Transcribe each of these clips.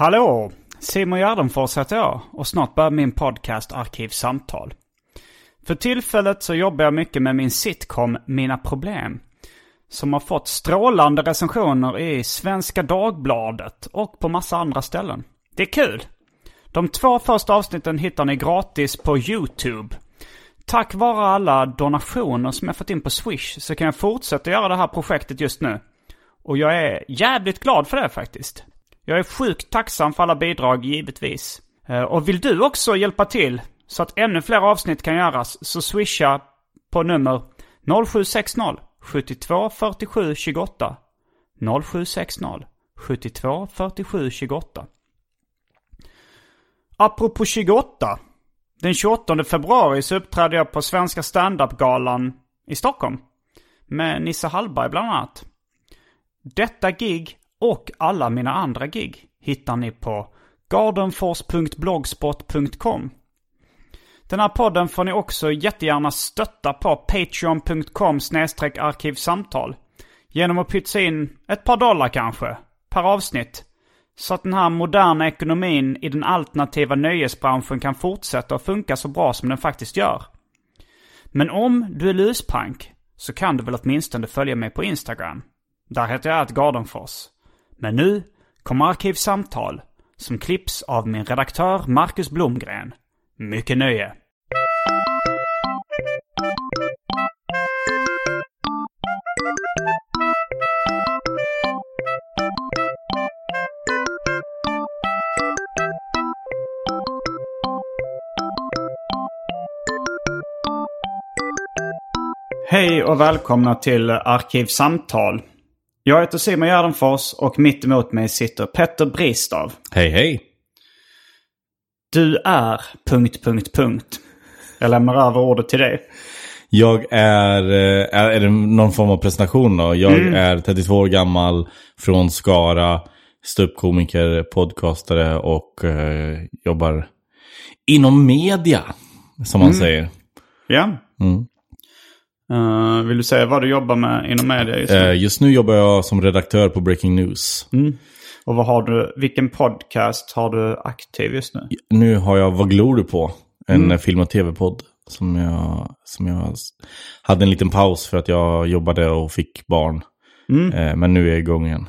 Hallå! Simon Gärdenfors heter jag och snart börjar min podcast Arkivsamtal. För tillfället så jobbar jag mycket med min sitcom Mina Problem. Som har fått strålande recensioner i Svenska Dagbladet och på massa andra ställen. Det är kul! De två första avsnitten hittar ni gratis på YouTube. Tack vare alla donationer som jag fått in på Swish så kan jag fortsätta göra det här projektet just nu. Och jag är jävligt glad för det faktiskt. Jag är sjukt tacksam för alla bidrag givetvis. Eh, och vill du också hjälpa till så att ännu fler avsnitt kan göras så swisha på nummer 0760 72 47 28. 0760 72 47 28. Apropå 28. Den 28 februari så uppträdde jag på Svenska standup-galan i Stockholm. Med Nisse Hallberg bland annat. Detta gig och alla mina andra gig hittar ni på gardenfors.blogspot.com. Den här podden får ni också jättegärna stötta på patreon.com arkivsamtal. Genom att pytsa in ett par dollar kanske, per avsnitt. Så att den här moderna ekonomin i den alternativa nöjesbranschen kan fortsätta att funka så bra som den faktiskt gör. Men om du är luspank så kan du väl åtminstone följa mig på Instagram. Där heter jag att Gardenfors. Men nu kommer Arkivsamtal som klipps av min redaktör Marcus Blomgren. Mycket nöje! Hej och välkomna till Arkivsamtal. Jag heter Simon Gärdenfors och mitt emot mig sitter Petter Bristav. Hej hej. Du är... Punkt, punkt, punkt. Jag lämnar över ordet till dig. Jag är, eh, är, är det någon form av presentation då? Jag är 32 år gammal, från Skara, ståuppkomiker, podcastare och eh, jobbar inom media, som man säger. Ja. Mm. Eh, vill du säga vad du jobbar med inom media just nu? Eh, just nu jobbar jag som redaktör på Breaking News. Och vad har du, vilken podcast har du aktiv just nu? Nu har jag Vad glor du på? En film och tv-podd. Som jag, som jag hade en liten paus för att jag jobbade och fick barn. Eh, men nu är jag igång igen.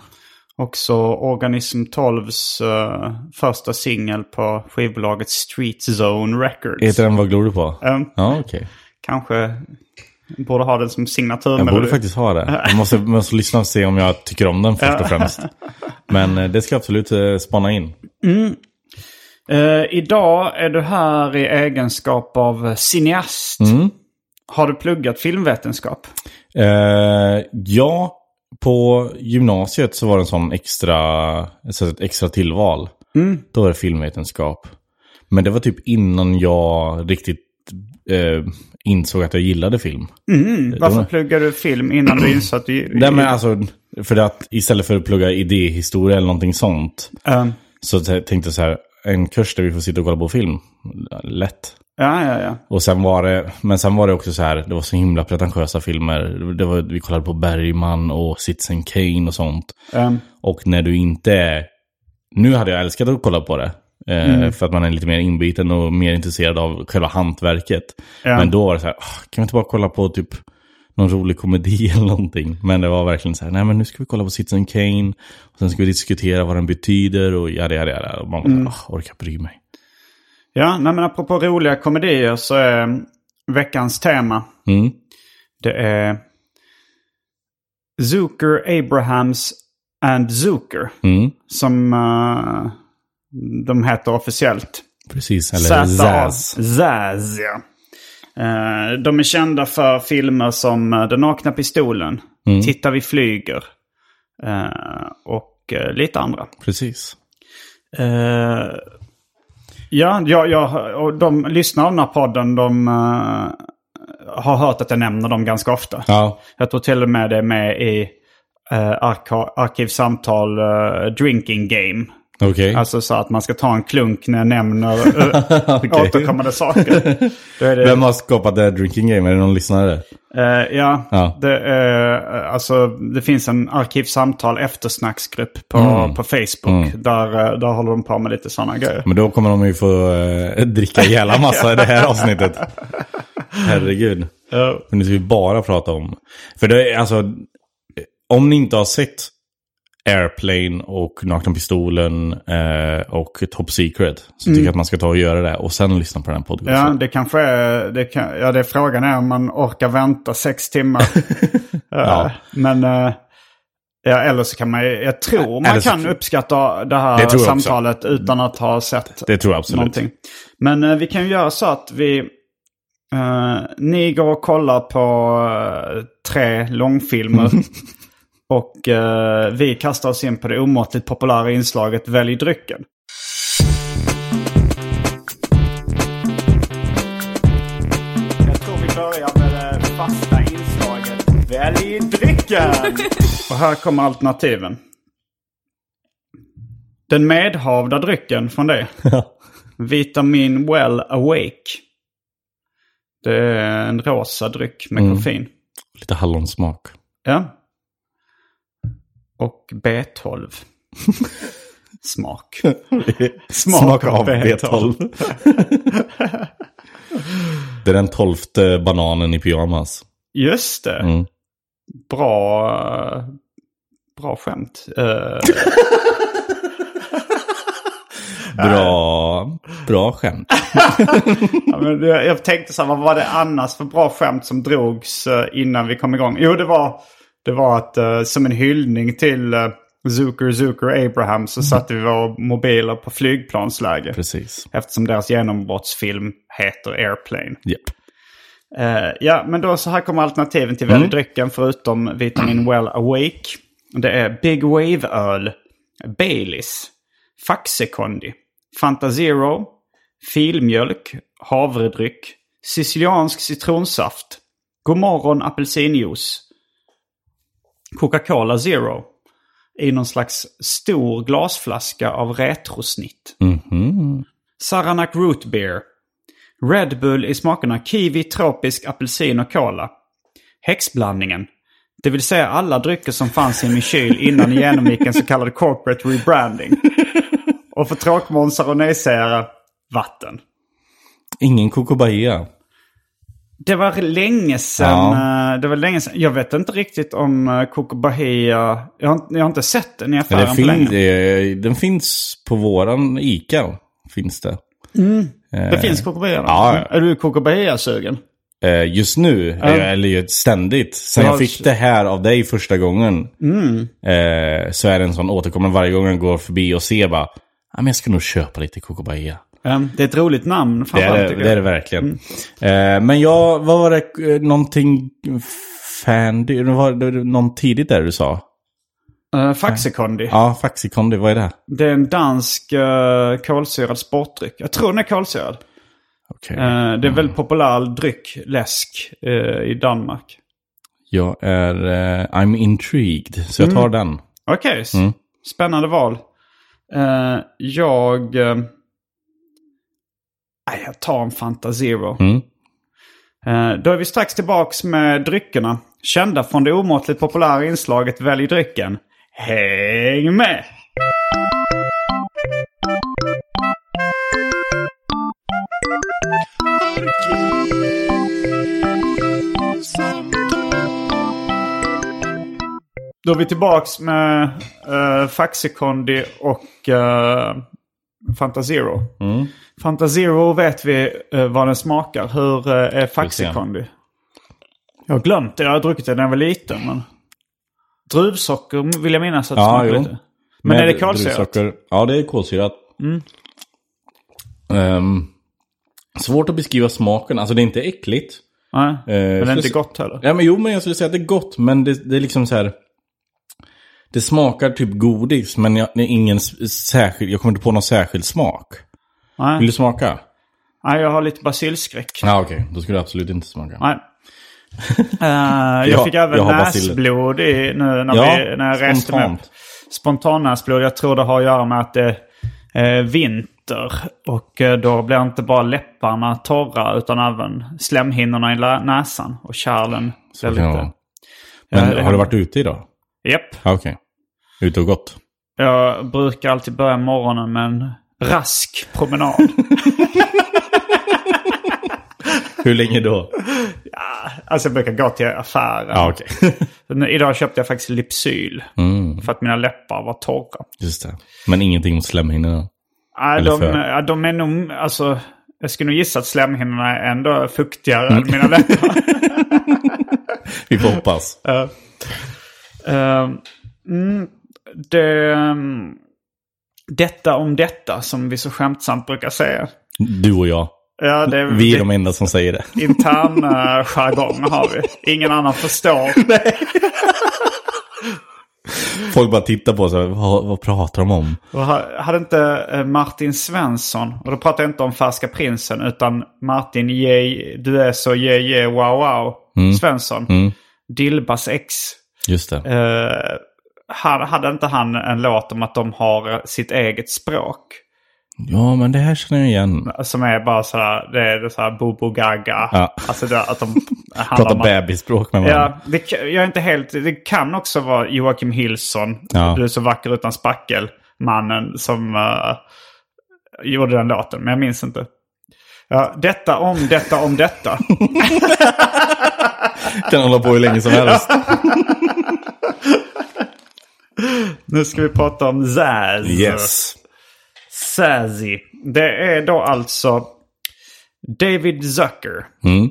Också Organism 12s eh, första singel på skivbolaget Street Zone Records. Heter den Vad glor du på? Eh, Ja, okej. kanske borde ha den som signatur. Jag borde faktiskt ha det. Jag måste, måste lyssna och se om jag tycker om den först och främst. Men eh, det ska jag absolut eh, spana in. Eh, idag är du här i egenskap av cineast. Har du pluggat filmvetenskap? Eh, ja, på gymnasiet så var det en sån extra, så ett extra tillval. Då var det filmvetenskap. Men det var typ innan jag riktigt eh, insåg att jag gillade film. Varför var- pluggade du film innan du insåg att du... Nej men alltså, för att istället för att plugga idéhistoria eller någonting sånt. Eh, Så tänkte jag så här, en kurs där vi får sitta och kolla på film. Lätt. ja, ja, ja. Och sen var det, men sen var det också så här, det var så himla pretentiösa filmer. Det var, vi kollade på Bergman och Citizen Kane och sånt. Eh, Och när du inte, nu hade jag älskat att kolla på det. Eh, För att man är lite mer inbiten och mer intresserad av själva hantverket. Ja. Men då var det så här, "Ah, kan vi inte bara kolla på typ någon rolig komedi eller någonting? Men det var verkligen så här, nej men nu ska vi kolla på Citizen Kane. Och sen ska vi diskutera vad den betyder och jada jada jada. Och man bara, mm. orkar bry mig. Ja, nej, men apropå roliga komedier så är veckans tema. Mm. Det är Zucker, Abrahams and Zucker. Mm. Som eh, de heter officiellt. Precis, eller Zaz. Zaz, ja. Eh, de är kända för filmer som eh, Den nakna pistolen, Mm. Titta vi flyger eh, och lite andra. Precis. Ja, ja, ja, och de lyssnar av den här podden, de har hört att jag nämner dem ganska ofta. Ja, Jag tror till och med det är med i uh, Arkivsamtal eh, Drinking Game. Okej. Alltså så att man ska ta en klunk när jag nämner uh, Okej. återkommande saker. Det, Vem har skapat det här drinking game? Är det någon lyssnare? Eh, ja, Ja. Det, är, alltså, det finns en arkivsamtal eftersnacksgrupp på, Mm. på Facebook. Där, eh, där håller de på med lite sådana grejer. Men då kommer de ju få eh, dricka ihjäl massa i det här avsnittet. Herregud. Men nu ska vi bara prata om... För det är alltså... eh, Om ni inte har sett Airplane och Nakna Pistolen eh, och Top Secret. Så tycker jag att man ska ta och göra det. Och sen lyssna på den här Ja, podcasten. det kanske är... Det kan, ja, det är frågan är om man orkar vänta sex timmar. Ja. Eh, Men... eh, Ja, eller så kan man Jag tror man så- kan uppskatta det här Det samtalet utan att ha sett Det tror jag absolut. någonting. Men eh, vi kan ju göra så att vi... eh, ni går och kollar på eh, tre långfilmer. och eh, vi kastar oss in på det omåttligt populära inslaget Välj drycken. Jag tror vi börjar med det fasta inslaget Välj drycken! och här kommer alternativen. Den medhavda drycken från det. Vitamin Well Awake. Det är en rosa dryck med koffein. Lite hallonsmak. Ja. Och B12. Smak. Smak av B12. B12. det är den tolfte bananen i pyjamas. Just det. Mm. Bra, bra skämt. Eh, Bra, bra skämt. ja, men jag tänkte så här, vad var det annars för bra skämt som drogs eh, innan vi kom igång? Jo, det var, det var att eh, som en hyllning till uh, Zucker, Zucker, Abraham så satte vi våra mobiler på flygplansläge. Precis. Eftersom deras genombrottsfilm heter Airplane. Japp. Eh, ja, men då så här kommer alternativen till välj drycken förutom Vitamin Well Awake. Det är Big Wave-öl, Baileys, Faxekondi, Fanta Zero, filmjölk, havredryck, siciliansk citronsaft, Godmorgon apelsinjuice, Coca-Cola Zero i någon slags stor glasflaska av retrosnitt. Mhm. Saranac Root Beer. Red Bull i smakerna kiwi, tropisk, apelsin och cola. Häxblandningen. Det vill säga alla drycker som fanns i min kyl innan ni genomgick en så kallad corporate rebranding. Och för tråkmånsar och nejsägare, vatten. Ingen Coco Bahia. Det var länge sedan. Ja. eh, Det var länge sedan. Jag vet inte riktigt om uh, Coco Bahia. Jag har, jag har inte sett den i affären den, på länge. eh, den finns på våran Ica. Finns det. Det finns Coco Bahia? ja. Är du Coco Bahia-sugen? Eh, just nu, är jag, eller ständigt. Sen Ja, jag fick det här av dig första gången. Eh, så är det en sån återkommande varje gång jag går förbi och ser bara. Men jag ska nog köpa lite Coco Bahia. Um, det är ett roligt namn Det framförallt är det, det, är det verkligen. Eh, men jag, vad var det, eh, någonting Fandy, det var det någon tidigt där du sa? Uh, Faxekondi. Ja, Faxikondi, vad är det? Det är en dansk uh, kolsyrad sportdryck. Jag tror den är kolsyrad. Okej. Eh, det är väldigt populär dryck, läsk, eh, i Danmark. Jag är, eh, I'm intrigued, så jag tar den. Okej, s- spännande val. Eh, jag jag tar en Fanta Zero. Mm. Eh, då är vi strax tillbaks med dryckerna. Kända från det omåttligt populära inslaget Välj drycken. Häng med! Då är vi tillbaks med uh, Faxikondi och uh, Fantasiro. Mm. Fantasiro vet vi uh, vad den smakar. Hur uh, är Faxikondi? Jag har glömt det. Jag har druckit det när jag var liten. Men... Druvsocker vill jag minnas att det Ja, smakar jo. lite. Men är det kolsyrat? Ja, det är kolsyrat. Ehm, svårt att beskriva smaken. Alltså det är inte äckligt. Nej, Eh, men det är inte gott heller. Ja, men jo, men jag skulle säga att det är gott. Men det, det är liksom så här... Det smakar typ godis, men jag, ingen särskild... Jag kommer inte på någon särskild smak. Vill Nej. du smaka? Nej, jag har lite basilskräck. Ja, okej. Då skulle du absolut inte smaka. Nej. Eh, jag Jag- fick även jag näsblod i, nu när, Ja, vi, när jag reste med. spontant. Spontan-näsblod. Jag tror det har att göra med att det är vinter. Och eh, då blir inte bara läpparna torra utan även slemhinnorna i näsan. Och kärlen Så lite... Men Ja, har du varit ute idag? Japp. Ja, okej. Ute och gått? Jag brukar alltid börja morgonen med en rask promenad. Hur länge då? alltså jag brukar gå till affären. Ja, okej. Nu- Idag köpte jag faktiskt Lypsyl. Mm, För att mina läppar var torra. just det. Men ingenting mot slemhinnorna? Nej, Eller de, för. ja, de är nog, alltså, jag skulle nog gissa att slemhinnorna är ändå fuktigare Mm. än mina läppar. Vi får hoppas. Eh, eh, mm, det, mm, detta om detta, som vi så skämtsamt brukar säga. Du och jag. Ja, det, Vi är det, de enda som säger det. intern uh, jargong har vi. Ingen annan förstår. Folk bara tittar på oss vad, vad pratar de om? Och ha- hade inte eh, Martin Svensson, och då pratar jag inte om Färska Prinsen, utan Martin J, du är så je, je, wow, wow, Svensson. Mm, Dilbas ex. just det. Han, hade inte han en låt om att de har eh, sitt eget språk? Ja, men det här känner jag igen. Som är bara sådär, det är det såhär bobo gaga. Ja. Alltså det, att de handlar Prata om bebisspråk med varandra. Ja, det, jag är inte helt, det kan också vara Joakim Hillson. Ja. Du är så vacker utan spackel. Mannen som eh, gjorde den låten. Men jag minns inte. Ja, detta om detta om detta. Kan hålla på hur länge som helst. nu ska vi prata om Zaz. Yes. Zazzy. Det är då alltså David Zucker, Mm,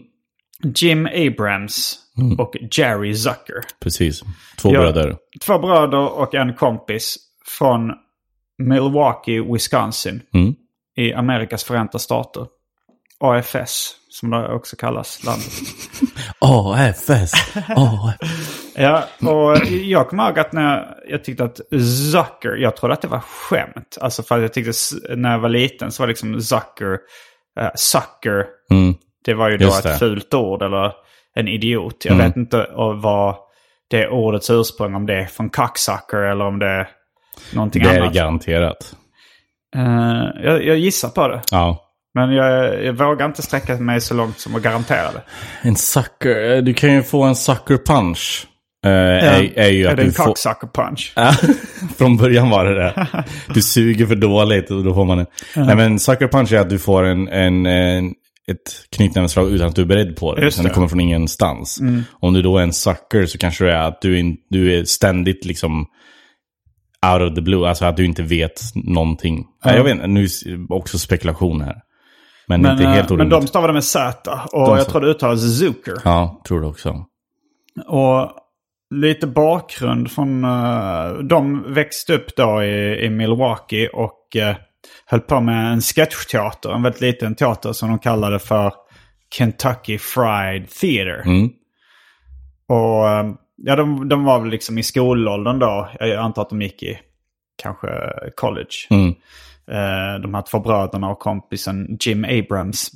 Jim Abrams och Jerry Zucker. precis. Två Ja. bröder. Två bröder och en kompis från Milwaukee, Wisconsin. Mm. I Amerikas förenta stater. AFS, som det också kallas landet. AFS. AFS. Ja, och jag kommer ihåg att när jag, jag tyckte att Zucker, jag trodde att det var skämt. Alltså för att jag tyckte när jag var liten så var det liksom Zucker, uh, sucker. Mm. Det var ju då Just ett det. Mm. fult ord eller en idiot. Jag vet inte vad det ordets ursprung, om det är från cocksucker eller om det är någonting Det är det annat. garanterat. Eh, jag, jag gissar på det. Ja. Men jag, jag vågar inte sträcka mig så långt som att garantera det. En sucker. Du kan ju få en sucker punch. Eh, är, är ju är att det en får... cocksucker punch? Ja, Från början var det det. Du suger för dåligt och då får man en... Nej men sucker punch är att du får en, en, en ett knytnävsslag utan att du är beredd på det. Just det det. kommer från ingenstans. Om du då är en sucker så kanske det är att du, in, du är ständigt liksom out of the blue. Alltså att du inte vet någonting. Nej, Jag vet inte, nu är också spekulation här. Men, Men, inte eh, helt men orimligt. de stavade med Z. Och De jag tror det uttalas Zucker. Ja, tror det också. Och lite bakgrund från... eh, de växte upp då i, i Milwaukee och höll på med en sketchteater. En väldigt liten teater som de kallade för Kentucky Fried Theater. Mm. Och eh, ja, de, de var väl liksom i skolåldern då. Jag antar att de gick i kanske college. Mm. Eh, de här två bröderna och kompisen Jim Abrams.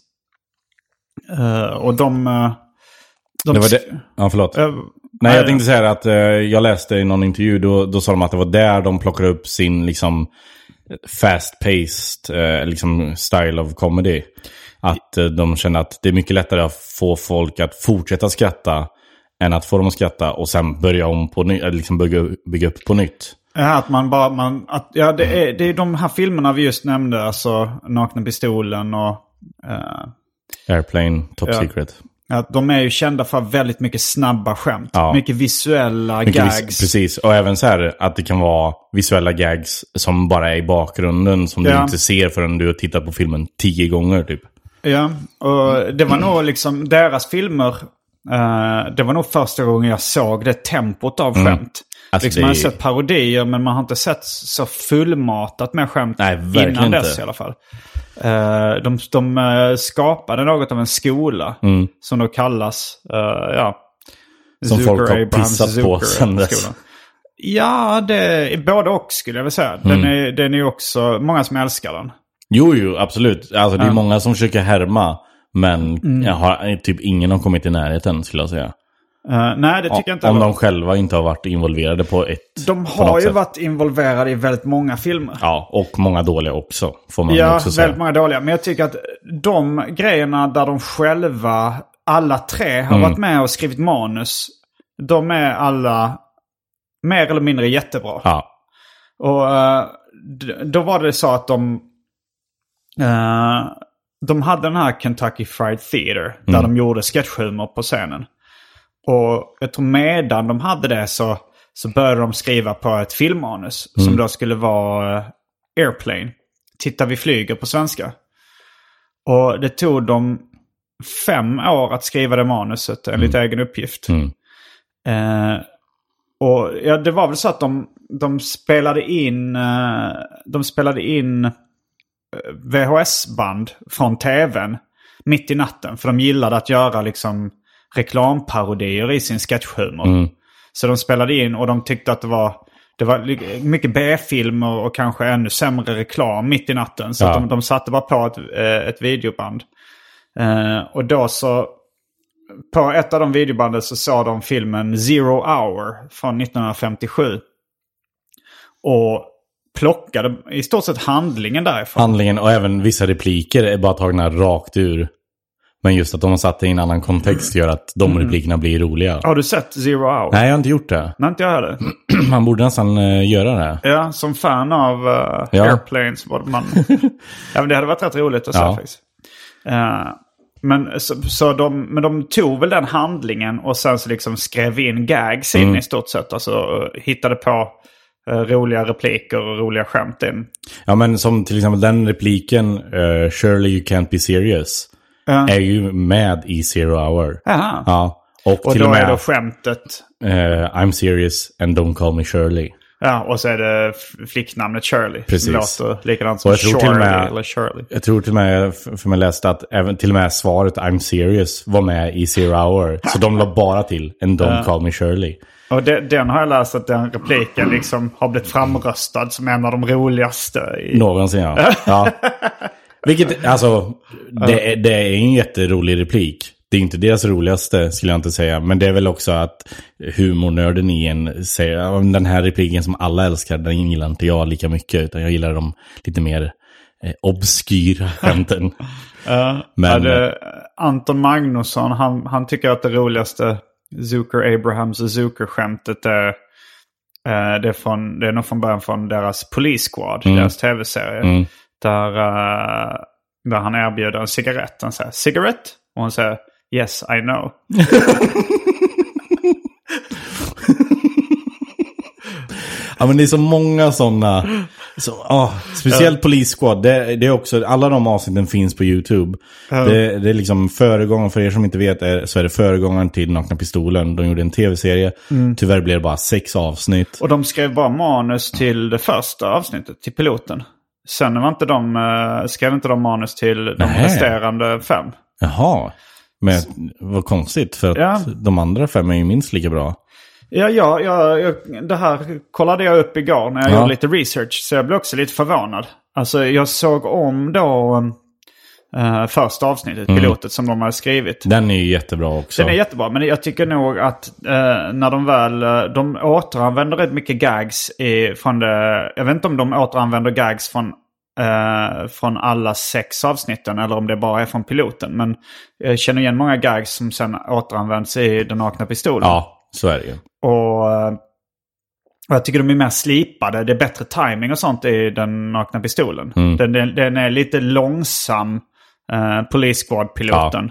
Eh, och de... eh, de Det var det. Ja, förlåt. Eh, Nej, jag tänkte säga att eh, jag läste i någon intervju, då, då sa de att det var där de plockade upp sin liksom fast-paced eh, liksom style of comedy. Att eh, de kände att det är mycket lättare att få folk att fortsätta skratta än att få dem att skratta och sen börja om på nytt, liksom bygga, bygga upp på nytt. Ja, att man bara... Man, att, ja, det är, det är de här filmerna vi just nämnde. Alltså Nakna Pistolen och... eh, Airplane, Top Ja. Secret. Att de är ju kända för väldigt mycket snabba skämt. Ja. Mycket visuella Mycket gags. vis- precis, och även så här att det kan vara visuella gags som bara är i bakgrunden som du Ja. inte ser förrän du har tittat på filmen tio gånger typ. Ja, och det var nog liksom deras filmer. Eh, det var nog första gången jag såg det tempot av skämt. Alltså, liksom det man har sett parodier men man har inte sett så fullmatat med skämt Nej, innan dess inte. i alla fall. Eh, de de eh, skapade något av en skola som då kallas, ja... Mm. Som folk har Abraham pissat på sen dess. Ja, det är både och skulle jag vilja säga. Den, Mm. är, den är också många som älskar den. Jo, jo, absolut. Alltså det är många som försöker härma. Men Mm. jag har, typ ingen har kommit i närheten skulle jag säga. Eh, nej, det tycker jag inte. Om de själva inte har varit involverade på ett... De har ju sätt. varit involverade i väldigt många filmer. Ja, och många dåliga också. Får man Ja, också säga. väldigt många dåliga. Men jag tycker att de grejerna där de själva, alla tre, har Mm. varit med och skrivit manus. De är alla mer eller mindre jättebra. Ja. Och d- då var det så att de... eh, de hade den här Kentucky Fried Theater. Där de gjorde sketchhumor på scenen. Och jag tror medan de hade det så, så började de skriva på ett filmmanus. Som då skulle vara eh, Airplane. Titta vi flyger på svenska. Och det tog dem fem år att skriva det manuset enligt egen uppgift. Mm. Eh, och ja, det var väl så att de, de spelade in, eh, de spelade in VHS-band från tvn mitt i natten. För de gillade att göra liksom reklamparodier i sin sketchhumor. Mm. Så de spelade in och de tyckte att det var, det var mycket B-filmer och kanske ännu sämre reklam mitt i natten. Så Ja. att de, de satte bara på ett, eh, ett videoband. Eh, och då så, på ett av de videobanden så såg de filmen Zero Hour från 1957. Och plockade i stort sett handlingen därifrån. Handlingen och även vissa repliker är bara tagna rakt ur. Men just att de har satt det i en annan kontext gör att de replikerna blir roliga. Har du sett Zero Hour? Nej, jag har inte gjort det. Nej, inte jag heller. Man borde nästan eh, göra det. Ja, som fan av uh, Ja. Airplanes borde man... ja, men det hade varit rätt roligt att se Ja. faktiskt. Eh, men, så, så de, men de tog väl den handlingen och sen så liksom skrev in gags in Mm. i stort sett. Alltså hittade på roliga repliker och roliga skämt in. Ja, men som till exempel den repliken, eh, Surely you can't be serious, Ja. är ju med i Zero Hour. Jaha. Ja, och, Och till då och med är då skämtet... eh, I'm serious and don't call me Shirley. Ja, och så är det flicknamnet Shirley. Precis. Låter likadant som Shirley med- eller Shirley. Jag tror till och med, för mig läste att även till och med svaret I'm serious var med i Zero Hour. Så de la bara till and don't call me Shirley. Och de, den har jag läst att den repliken liksom har blivit framröstad som en av de roligaste. I... Någonsin ja. ja. Vilket, alltså, det, är- det är en jätterolig replik. Det är inte deras roligaste skulle jag inte säga. Men det är väl också att humornörden i en säger "Ja, men den här repliken som alla älskar, den gillar inte jag lika mycket. Utan jag gillar de lite mer eh, obskyra skämten. Ja, Men- det, Anton Magnusson, han, han tycker att det roligaste Zucker Abrahams Zucker-skämtet är, eh, det, är från, det är nog från början från deras Police Squad, deras tv-serie. Mm. Där, eh, där han erbjuder en cigarett. Han säger cigarett? Och hon säger yes I know. Ja men det är så många sådana. Så, ah, speciellt Police Squad. Det, det är också, alla de avsnitten finns på YouTube. Det, det är liksom föregångaren, för er som inte vet är, så är det föregångaren till Nakna Pistolen. De gjorde en tv-serie. Tyvärr blev det bara sex avsnitt. Och de skrev bara manus till det första avsnittet, till piloten. Sen var inte de, eh, skrev inte de manus till de Nähä. resterande fem. Jaha. Men vad konstigt, för att Ja. de andra fem är ju minst lika bra. Ja, ja, ja det här kollade jag upp igår när jag Ja. gjorde lite research. Så jag blev också lite förvånad. Alltså jag såg om då eh, första avsnittet, pilotet som de hade skrivit. Den är ju jättebra också. Den är jättebra, men jag tycker nog att eh, när de väl... eh, De återanvänder rätt mycket gags i, från det... Jag vet inte om de återanvänder gags från, eh, från alla sex avsnitten eller om det bara är från piloten. Men jag känner igen många gags som sen återanvänds i Den nakna pistolen. Ja, så är det ju. Och, eh, och jag tycker de är mer slipade. Det är bättre timing och sånt i Den nakna pistolen. Mm. Den, den, den är lite långsam Uh, Police Squad-piloten.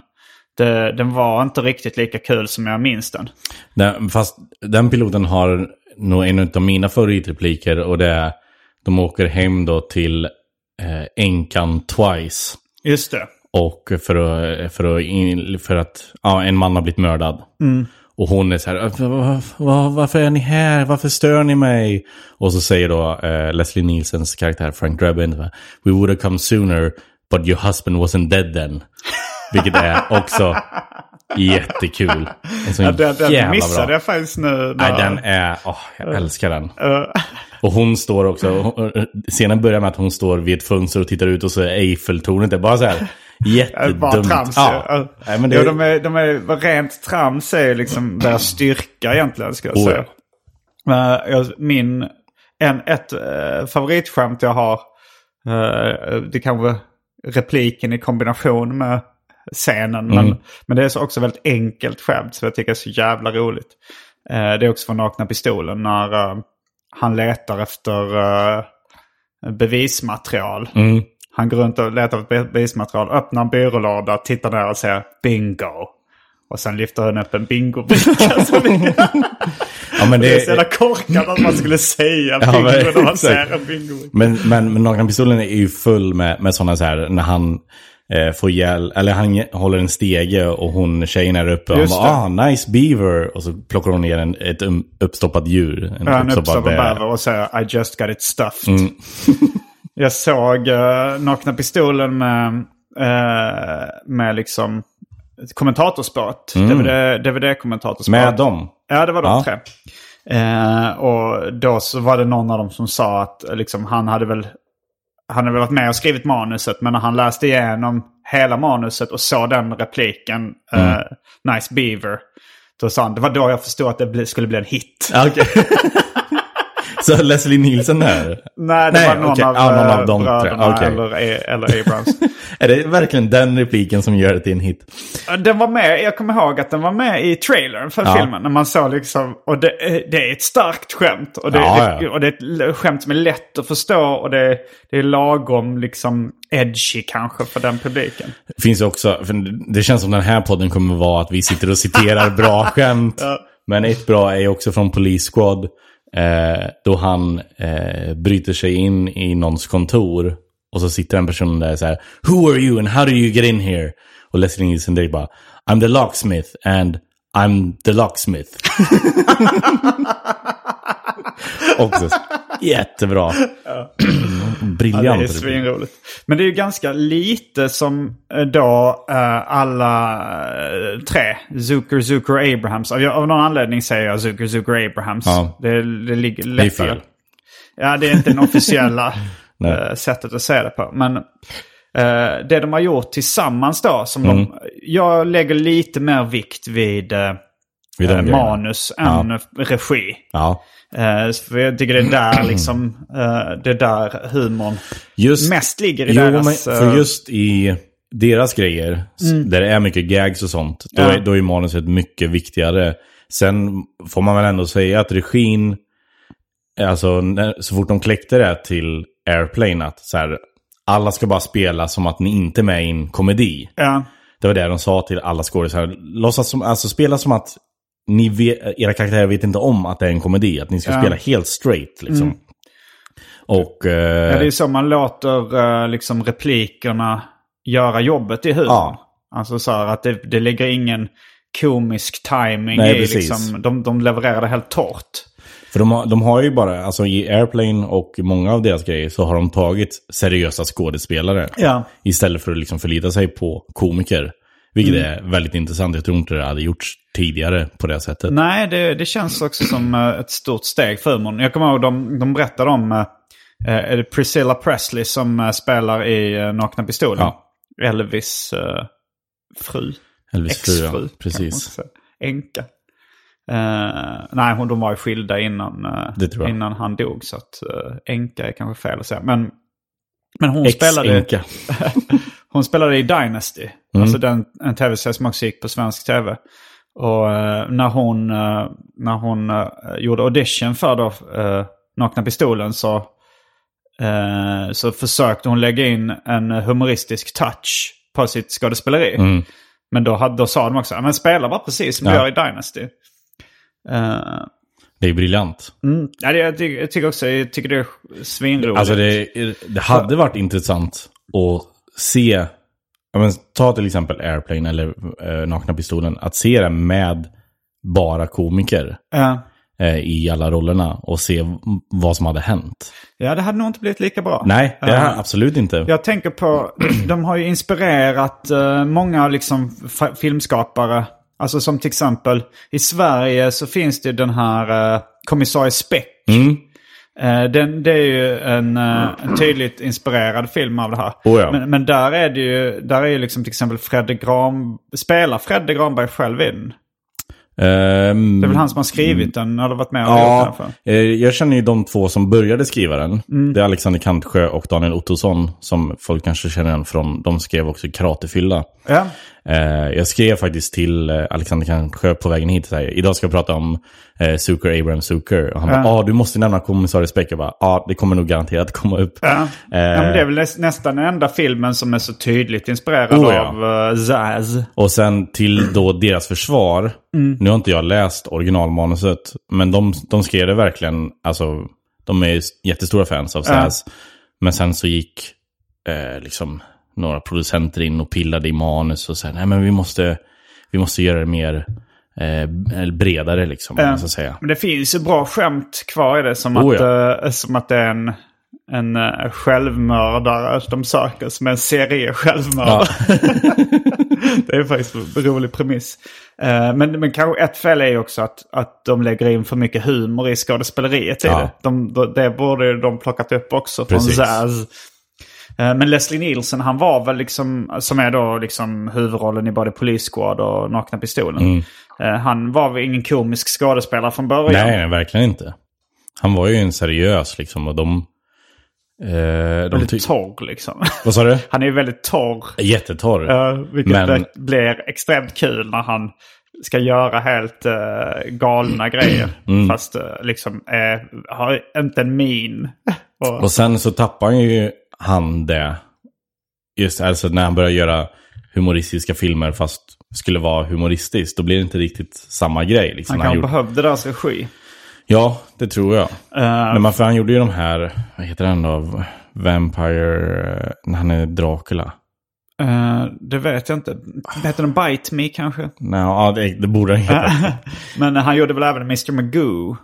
Det, den var inte riktigt lika kul som jag minns den. Den, fast den piloten har nog en av mina favoritrepliker och det är de åker hem då till eh, Enkan Twice. Just det. Och för att, för att, in, för att ja, en man har blivit mördad. Mm. Och hon är så här, var, varför är ni här? Varför stör ni mig? Och så säger då eh, Leslie Nielsens karaktär Frank Drebin, We would have come sooner, but your husband wasn't dead then. Vilket är också jättekul. En sån Ja, den, den jävla missade bra. jag faktiskt nu. Nej, den är, åh, jag älskar den. Uh, Och hon står också, hon- scenen börjar med att hon står vid ett fönster och tittar ut och så är Eiffeltornet, är bara så här jättedumt. bara trams. Ja. Ja. Nej, men det, Jo, de är, de är rent trams är liksom deras styrka egentligen ska jag Oh, säga. Eh, jag- min, en, ett uh, favoritskämt jag har, uh, det kanske repliken i kombination med scenen. Men, Mm. men det är så också väldigt enkelt skämt så jag tycker det är så jävla roligt. Eh, det är också från Nakna Pistolen när eh, han letar efter eh, bevismaterial. Mm. Han går runt och letar efter bevismaterial, öppnar en byrålåda, tittar ner och säger bingo. Och sen lyfter han upp en bingobricka. Det, Ja, men det är så jävla det, korkat att man skulle säga Ja, bingo men- när man exakt. ser en bingobricka. men, men, men Nakna Pistolen är ju full med, med sådana så här, när han eh, får hjälp, eller han håller en stege och hon, tjejen är uppe och han bara, ah, nice beaver. Och så plockar hon ner en, ett um, uppstoppat djur. En Ja, Han uppstoppar bäver. bäver och säger I just got it stuffed. Mm. Jag såg uh, Nakna Pistolen med, uh, med liksom kommentatorspåret. DVD, DVD-kommentatorspåret. Med dem. Ja, det var de Ja. tre. Eh, och då så var det någon av dem som sa att liksom, han hade väl han hade väl varit med och skrivit manuset, men när han läste igenom hela manuset och såg den repliken, eh, Nice Beaver, då sa han, det var då jag förstod att det skulle bli en hit. Okej. så Leslie Nielsen där? Nej, det Nej, var någon, okej. av, Ja, någon av eh, de tre. bröderna Okej. eller, eller Abrams. Är det verkligen den repliken som gör det till en hit? Den var med, jag kommer ihåg att den var med i trailern för Ja. filmen. När man såg liksom, och det, är- det är ett starkt skämt. Och det, Ja, det, ja. och det är ett skämt som är lätt att förstå och det, det är lagom liksom edgy kanske för den publiken. Finns också, för det känns som den här podden kommer vara att vi sitter och citerar bra skämt. Men ett bra är också från Police Squad. Eh, då han eh, bryter sig in i någons kontor. Och så sitter en person där så här. Who are you and how do you get in here? Och Leslie Nielsen direkt bara. I'm the locksmith and I'm the locksmith. också jättebra. Briljant. Ja, det är svinroligt. Men det är ju ganska lite som eh, då eh, alla eh, tre, Zucker, Zucker Abrahams. Av, av någon anledning säger jag Zucker, Zucker Abrahams. Ja. Det, det ligger Det är lättare. fel. Ja, det är inte den officiella eh, sättet att säga det på. Men det de har gjort tillsammans då, som Mm. de, jag lägger lite mer vikt vid, Vid grejerna. manus än regi. Ja. Eh, för jag tycker det är där liksom, eh, det är där humorn Just, mest ligger i jo, deras... men eh, för just i deras grejer, s- där det är mycket gags och sånt, då, Ja. är, då är manuset mycket viktigare. Sen får man väl ändå säga att regin, alltså när, så fort de kläckte det till Airplane, att så här, alla ska bara spela som att ni inte är med i en komedi. Ja, Det var det de sa till alla. Låtsas som, alltså spela som att ni vet, era karaktärer vet inte om att det är en komedi. Att ni ska Ja. spela helt straight liksom. Och... eh, ja, det är så man låter eh, liksom replikerna göra jobbet i humorn. Ja. Alltså så här att det, det ligger ingen komisk timing Nej, i precis. liksom, de, de levererar det helt torrt. För de har, de har ju bara, alltså i Airplane och många av deras grejer så har de tagit seriösa skådespelare. Ja. Istället för att liksom förlita sig på komiker. Vilket Mm. är väldigt intressant. Jag tror inte det hade gjorts tidigare på det sättet. Nej, det, det känns också som eh, ett stort steg för humorn. Jag kommer ihåg de, de berättade om eh, är det Priscilla Presley som eh, spelar i eh, Nakna Pistolen. Ja. Elvis eh, fru. Elvis fru, ja. Precis. Änka. Eh, nej, hon, de var ju skilda innan, eh, innan han dog. Så att änka är kanske fel att säga. Men, men hon spelade... Hon spelade i Dynasty. Mm. Alltså den, en tv-serie som också gick på svensk tv. Och eh, när hon, eh, när hon eh, gjorde audition för då, eh, Nakna Pistolen så, eh, så försökte hon lägga in en humoristisk touch på sitt skådespeleri. Mm. Men då, hade, då sa de också, men spela bara precis som du Ja. gör i Dynasty. Eh, Det är briljant. mm, ja, jag, tycker, jag tycker också jag tycker det är svinroligt. Alltså det, det hade varit intressant att se, ja, men, ta till exempel Airplane eller eh, Nakna Pistolen, att se det med bara komiker Ja. eh, i alla rollerna och se vad som hade hänt. ja, det hade nog inte blivit lika bra. Nej, det är absolut inte. Jag tänker på, de har ju inspirerat eh, många liksom filmskapare. Alltså som till exempel i Sverige så finns det ju den här uh, Kommissarie Speck. Mm. Eh, den, det är ju en, eh, en tydligt inspirerad film av det här. Oh ja. men, men där är det ju, där är ju liksom till exempel Fredde Gran, spelar Fredde Granberg själv i den? Ehm, Det är väl han som har skrivit den, eller varit med och gjort den? Ja, För. eh, jag känner ju de två som började skriva den. Mm. Det är Alexander Kantsjö och Daniel Ottosson som folk kanske känner igen från. De skrev också Karatefylla. Ja. Eh, jag skrev faktiskt till eh, Alexander Kantsjö på vägen hit. Så här, Idag ska jag prata om eh, Zucker, Abraham Zucker. Och han bara, Ja. ah, du måste nämna kommissarie Speck. Jag bara, ja, ah, det kommer nog garanterat komma upp. Ja. Eh, ja, men det är väl näs- nästan den enda filmen som är så tydligt inspirerad Oh, ja. av uh, Zaz. Och sen till då deras försvar. Mm. Nu har inte jag läst originalmanuset. Men de, de skrev det verkligen, alltså de är jättestora fans av Saz. Men sen så gick eh, liksom några producenter in och pillade i manus och sa nej men vi måste, vi måste göra det mer eh, bredare liksom. om man ska säga. Men det finns ju bra skämt kvar i det. Som, Oh, att, ja. eh, som att det är en, en uh, självmördare de söker. Som en serie självmördare. det är faktiskt en rolig premiss. Eh, men, men kanske ett fel är ju också att, att de lägger in för mycket humor i skådespeleriet i Ja. det. De, de, det borde de plockat upp också från Precis. Zaz. Eh, Men Leslie Nielsen han var väl liksom, som är då liksom huvudrollen i både Police Squad och Nakna Pistolen. Eh, Han var väl ingen komisk skådespelare från början. Nej, verkligen inte. Han var ju en seriös liksom och de... Eh, de Väldigt torr liksom. Vad sa du? Han är ju väldigt torr. Jättetorr. Uh, vilket Men- blir- extremt kul när han ska göra helt eh, galna grejer. Mm. Fast uh, liksom har inte en min. Och, Och sen så tappar ju han det. Just alltså när han börjar göra humoristiska filmer fast skulle vara humoristiskt. Då blir det inte riktigt samma grej. Liksom, han kanske gjorde... behövde deras regi. Ja, det tror jag. Eh, Men för han gjorde ju de här, vad heter den då? Vampire, när han är Dracula. eh, det vet jag inte. Heter den Bite Me kanske? Nej, ja, det, det borde han heta. Men han gjorde väl även Mr. Magoo.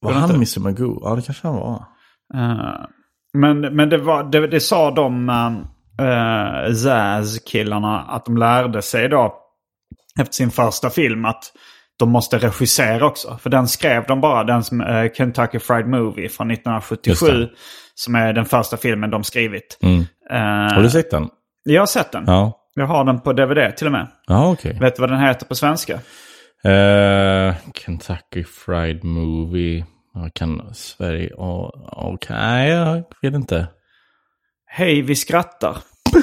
Var han Mr. Magoo? Ja, det kanske han var. Eh, men men det, var, det, det sa de uh, Zaz-killarna att de lärde sig då efter sin första film att de måste regissera också. För den skrev de bara, den som uh, Kentucky Fried Movie från Just 1977. det. Som är den första filmen de skrivit. Mm. Eh, Har du sett den? Jag har sett den. Ja. Jag har den på DVD till och med. Ja, okej. Vet du vad den heter på svenska? Eh, Kentucky Fried Movie. Ja, kan Sverige... Oh, Okej, nej, jag vet inte. Hej, vi skrattar.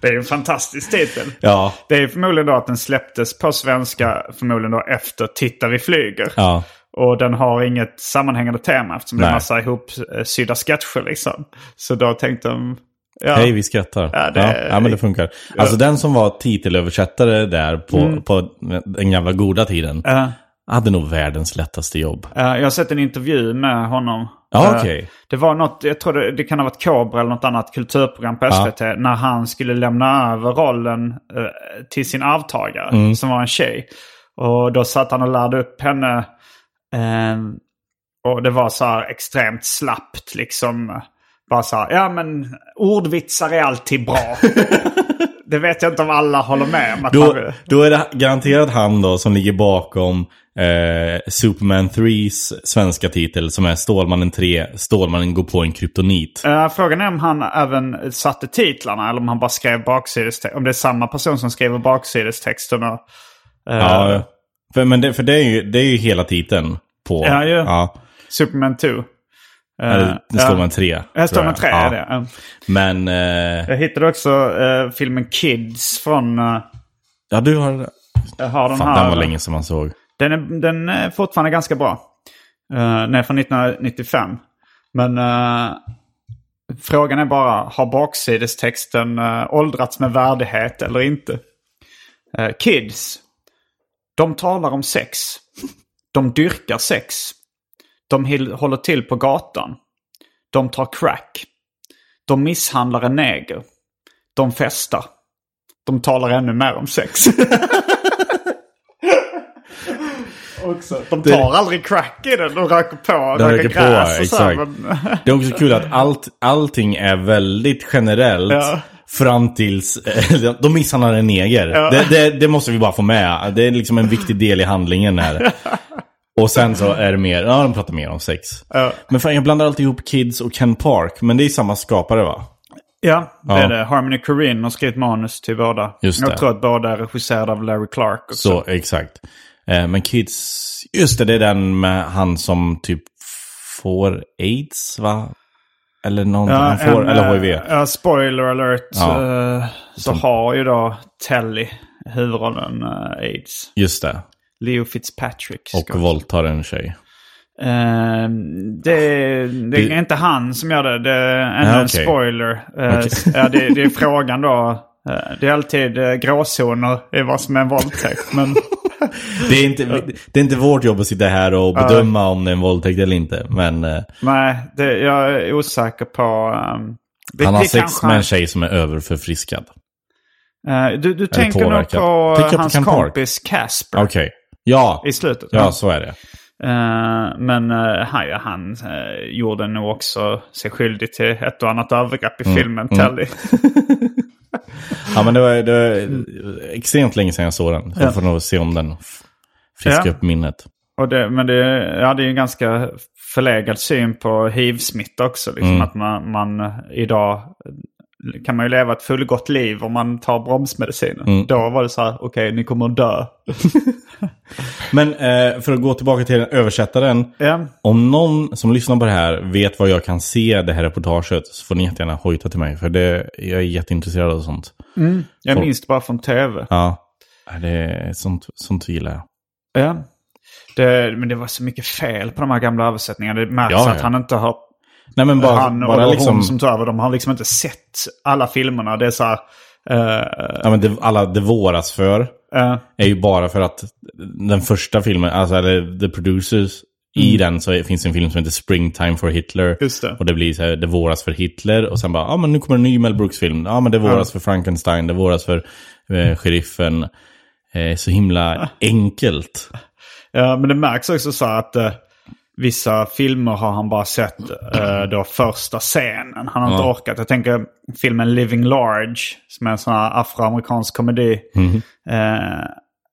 det är en fantastisk titel. Ja. Det är förmodligen då att den släpptes på svenska förmodligen då efter Titta vi flyger. Ja. Och den har inget sammanhängande tema eftersom det är Nej. massa ihopsydda sketcher liksom. Så då tänkte de... Ja, Hej, vi skrattar. Ja, det- ja, ja, men det funkar. Alltså den som var titelöversättare där på, Mm. på den gamla goda tiden. Eh, Hade nog världens lättaste jobb. eh, jag har sett en intervju med honom. Ja, Eh, okej. Det var något, jag tror det, det kan ha varit Kobra eller något annat kulturprogram på SVT. När han skulle lämna över rollen eh, till sin arvtagare Mm. som var en tjej. Och då satt han och lärde upp henne. Eh, och det var så här extremt slappt liksom. Bara så här, ja men ordvitsar är alltid bra. det vet jag inte om alla håller med om. Då, man, då är det garanterat han då som ligger bakom eh, Superman 3s svenska titel som är Stålmannen 3, Stålmannen går på en kryptonit. Eh, frågan är om han även satte titlarna eller om han bara skrev baksidestexten. Om det är samma person som skriver baksidestexterna. Eh, Ja, för, men det, för det, är ju, det är ju hela titeln på... Ja, ju. ja. Superman 2. Eller Stålmannen 3. Ja, tror Stålman jag. 3 ja. är det. ja. Men... Eh, Jag hittade också eh, filmen Kids från... eh, ja, du har... jag har den Fan, här. den var länge som man såg. Den är, den är fortfarande ganska bra. Uh, den är från 1995. Men uh, Frågan är bara, har baksidestexten uh, åldrats med värdighet eller inte? Uh, kids, de talar om sex. De dyrkar sex. De håller till på gatan. De tar crack. De misshandlar en neger. De festar. De talar ännu mer om sex. också. De tar det... aldrig crack i den. De röker på, de röker, gräs på, och så. Exakt. Men... det är också kul att allt, allting är väldigt generellt. Ja. Fram tills de misshandlar en neger. Ja. Det, det, det, måste vi bara få med. Det är liksom en viktig del i handlingen här. Och sen så är det mer, ja de pratar mer om sex. Ja. Men fan jag blandar alltid ihop Kids och Ken Park. Men det är samma skapare va? Ja, det ja. är det. Harmony Korine har skrivit manus till båda. Just det. Jag tror att båda är regisserade av Larry Clark. Också. Så, exakt. Eh, men Kids, just det, det är den med han som typ får aids va? Eller någonting, ja, han får, en, eller HIV. Ja, spoiler alert. Ja. Uh, så som... har ju då Telly huvudrollen uh, aids. Just det. Leo Fitzpatrick. Och våldtar en tjej. Uh, det, det, är inte han som gör det. Det är ännu ja, okay. en spoiler. Uh, okay. ja, det, det, är frågan då. Uh, det är alltid uh, gråzoner i vad som är en våldtäkt. Men det, är inte, det är inte vårt jobb att sitta här och bedöma om det är en våldtäkt eller inte. Men, nej, det, jag är osäker på... Um, det, han har sex med en tjej som är överförfriskad. Du du tänker nog på hans kompis Casper. Okej. Okay. Ja. I slutet. Ja, så är det. Uh, men uh, han, han uh, gjorde nog också sig skyldig till ett och annat övergrepp i mm. filmen mm. Telly. ja men det var, det var extremt länge sedan jag såg den. Jag får nog se om den friskar ja. upp minnet. Och det, men det, ja, det är en ganska förlegad syn på hiv-smitta också. Liksom, mm. Att man, man idag kan man ju leva ett fullgott liv om man tar bromsmediciner. Mm. Då var det så här, okej okay, ni kommer att dö. Men eh, för att gå tillbaka till översättaren. Ja. Om någon som lyssnar på det här vet var jag kan se det här reportaget så får ni jättegärna hojta till mig. För det, jag är jätteintresserad av sånt. Mm. Jag minns det bara från tv. Ja, det är sånt, sånt gillar jag. Ja. Det, men det var så mycket fel på de här gamla översättningarna. Det märks ja, att han inte har Nej, men bara, han och bara liksom... hon som tar över, de har liksom inte sett alla filmerna. Det är så här... Uh... Ja, men det, alla det våras för uh... är ju bara för att den första filmen, alltså eller The Producers, mm. i den så finns en film som heter Springtime for Hitler. Just det. Och det blir så här, det våras för Hitler. Och sen bara, ja ah, men nu kommer en ny Mel Brooks-film. Ja ah, men det våras uh. för Frankenstein, det våras för eh, sheriffen. Eh, så himla enkelt. Ja, men det märks också så att eh, Vissa filmer har han bara sett uh, då första scenen. Han har ja. inte orkat. Jag tänker filmen Living Large som är en sån här afroamerikansk komedi. Mm. Uh,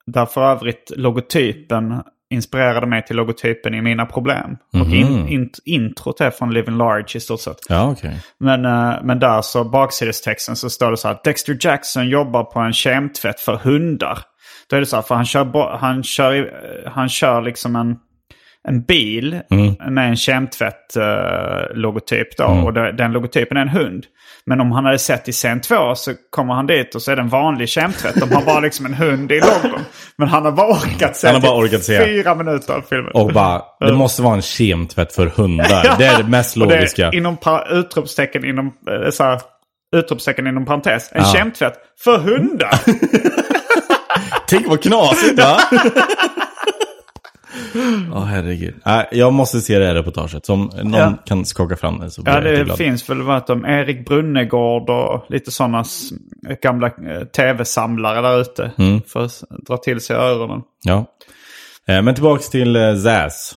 där för övrigt logotypen inspirerade mig till logotypen i Mina Problem. Mm. Och in, in, introt är från Living Large i stort sett. Ja, okay. men, uh, men där så baksidestexten så står det så här. Dexter Jackson jobbar på en kemtvätt för hundar. Då är det så här, för han kör, han kör, han kör liksom en en bil mm. med en kemtvätt-logotyp. Uh, mm. Och det, den logotypen är en hund. Men om han hade sett i scen två så kommer han dit och så är det en vanlig kemtvätt. De har bara liksom en hund i logon. Men han har bara orkat se, han har bara orkat se. fyra minuter av filmen. Och bara, det måste vara en kemtvätt för hundar. Det är det mest logiska. Det inom utropstecken inom, eh, så här, utropstecken inom parentes. En ja. kemtvätt för hundar. Tänk vad knasigt va? Åh oh, herregud. Äh, jag måste se det här reportaget. Om någon ja. kan skaka fram det så blir Ja, det glad. finns väl varit om Erik Brunnegård och lite sådana gamla eh, tv-samlare där ute. Mm. För att dra till sig öronen. Ja. Eh, men tillbaks till eh, Zaz.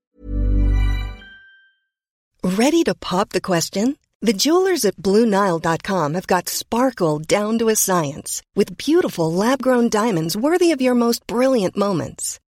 Ready to pop the question? The jewelers at BlueNile.com have got sparkle down to a science. With beautiful lab-grown diamonds worthy of your most brilliant moments.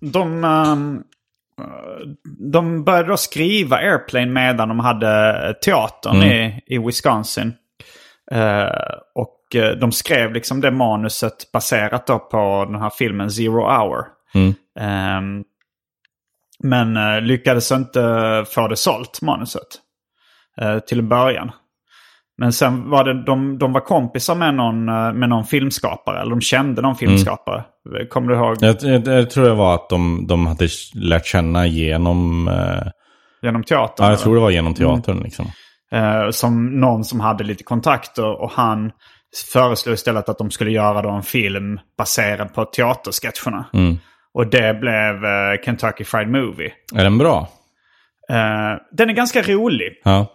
De, ehm, de började då skriva Airplane medan de hade teatern i, i Wisconsin. Eh, och eh, de skrev liksom det manuset baserat då på den här filmen Zero Hour. Ehm, men eh, lyckades inte få det sålt, manuset. till en början. Men sen var det, de, de var kompisar med någon, eh, med någon filmskapare, eller de kände någon filmskapare. Kommer du ihåg? Jag, jag, jag tror det var att de, de hade lärt känna genom... Eh, Genom teatern? ja, jag tror det var genom teatern liksom. Eh, som någon som hade lite kontakter och han föreslog istället att de skulle göra då en film baserad på teatersketcherna. Och det blev eh, Kentucky Fried Movie. Är den bra? Eh, den är ganska rolig. Ja.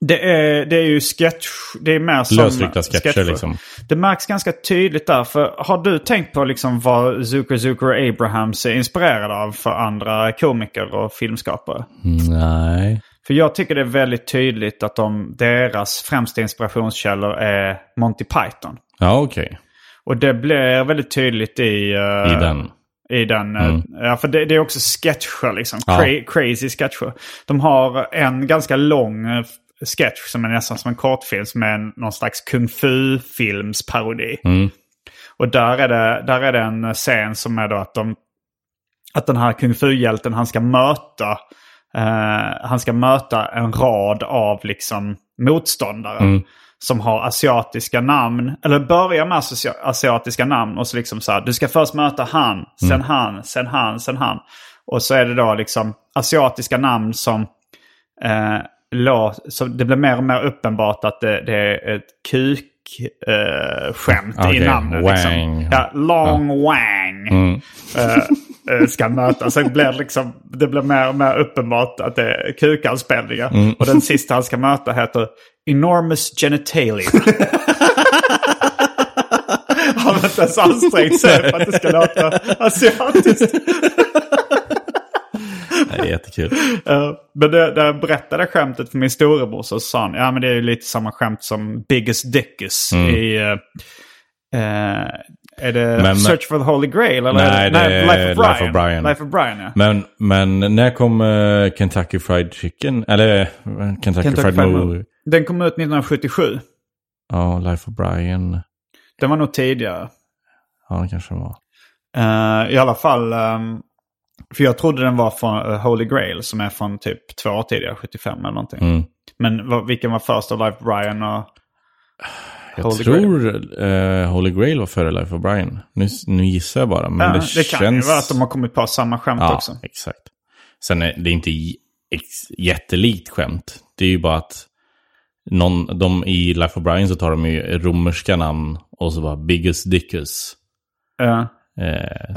Det är, det är ju sketch, det är mer som Lösryckta sketcher, liksom. Det märks ganska tydligt där. För har du tänkt på liksom vad Zucker Zucker och Abrahams är inspirerade av för andra komiker och filmskapare? Nej. För jag tycker det är väldigt tydligt att de, deras främsta inspirationskällor är Monty Python. Ja, okej. Och det blir väldigt tydligt i... eh, I den. I den, eh, Ja, för det, det är också sketcher liksom. Ja. Cra- crazy sketcher. De har en ganska lång eh, sketch som är nästan som en kortfilm som är någon slags kung fu-filmsparodi. Och där är, det, där är det en scen som är då att de... Att den här kung fu-hjälten han ska möta... eh, han ska möta en rad av liksom motståndare. Som har asiatiska namn. Eller börjar med asiatiska namn. Och så liksom så här. Du ska först möta han, sen han, sen han, sen han. Och så är det då liksom asiatiska namn som... Eh, lå, så det blir mer och mer uppenbart att det, det är ett kuk eh, skämt i Okej, namnet. Liksom. Ja, long Wang eh, eh, ska mötas. Sen blir det, liksom, det blir mer och mer uppenbart att det är kukanspelningar. Och den sista han ska möta heter Enormous Genitalia. Han har inte ens ansträngt sig för att det ska låta asiatiskt. Det är jättekul. Uh, men det, där jag berättade skämtet för min storebror så sa han, ja men det är ju lite samma skämt som Biggest Dickus i... Uh, uh, är det Men- Search for the Holy Grail? Eller Nej, det är Life of Brian. Life of Brian. Life of Brian, ja. Men, men när kom eh, Kentucky Fried Chicken? Eller Kentucky, Kentucky Fried Fried Movie? Den kom ut 1977. Ja, Life of Brian. Den var nog tidigare. Ja, det kanske det var. Eh, I alla fall, ehm, för jag trodde den var från eh, Holy Grail som är från typ två år tidigare, 75 eller någonting. Mm. Men vad, vilken var först av Life of Brian och Jag Holy tror eh, Holy Grail var före Life of Brian. Nu, nu gissar jag bara. Men Ja, det, det, kan ju känns... vara att de har kommit på samma skämt Ja, också. exakt. Sen är det inte jättelikt skämt. Det är ju bara att någon, de, i Life of Brian så tar de ju romerska namn och så bara Biggest Dickus. Ja. Eh,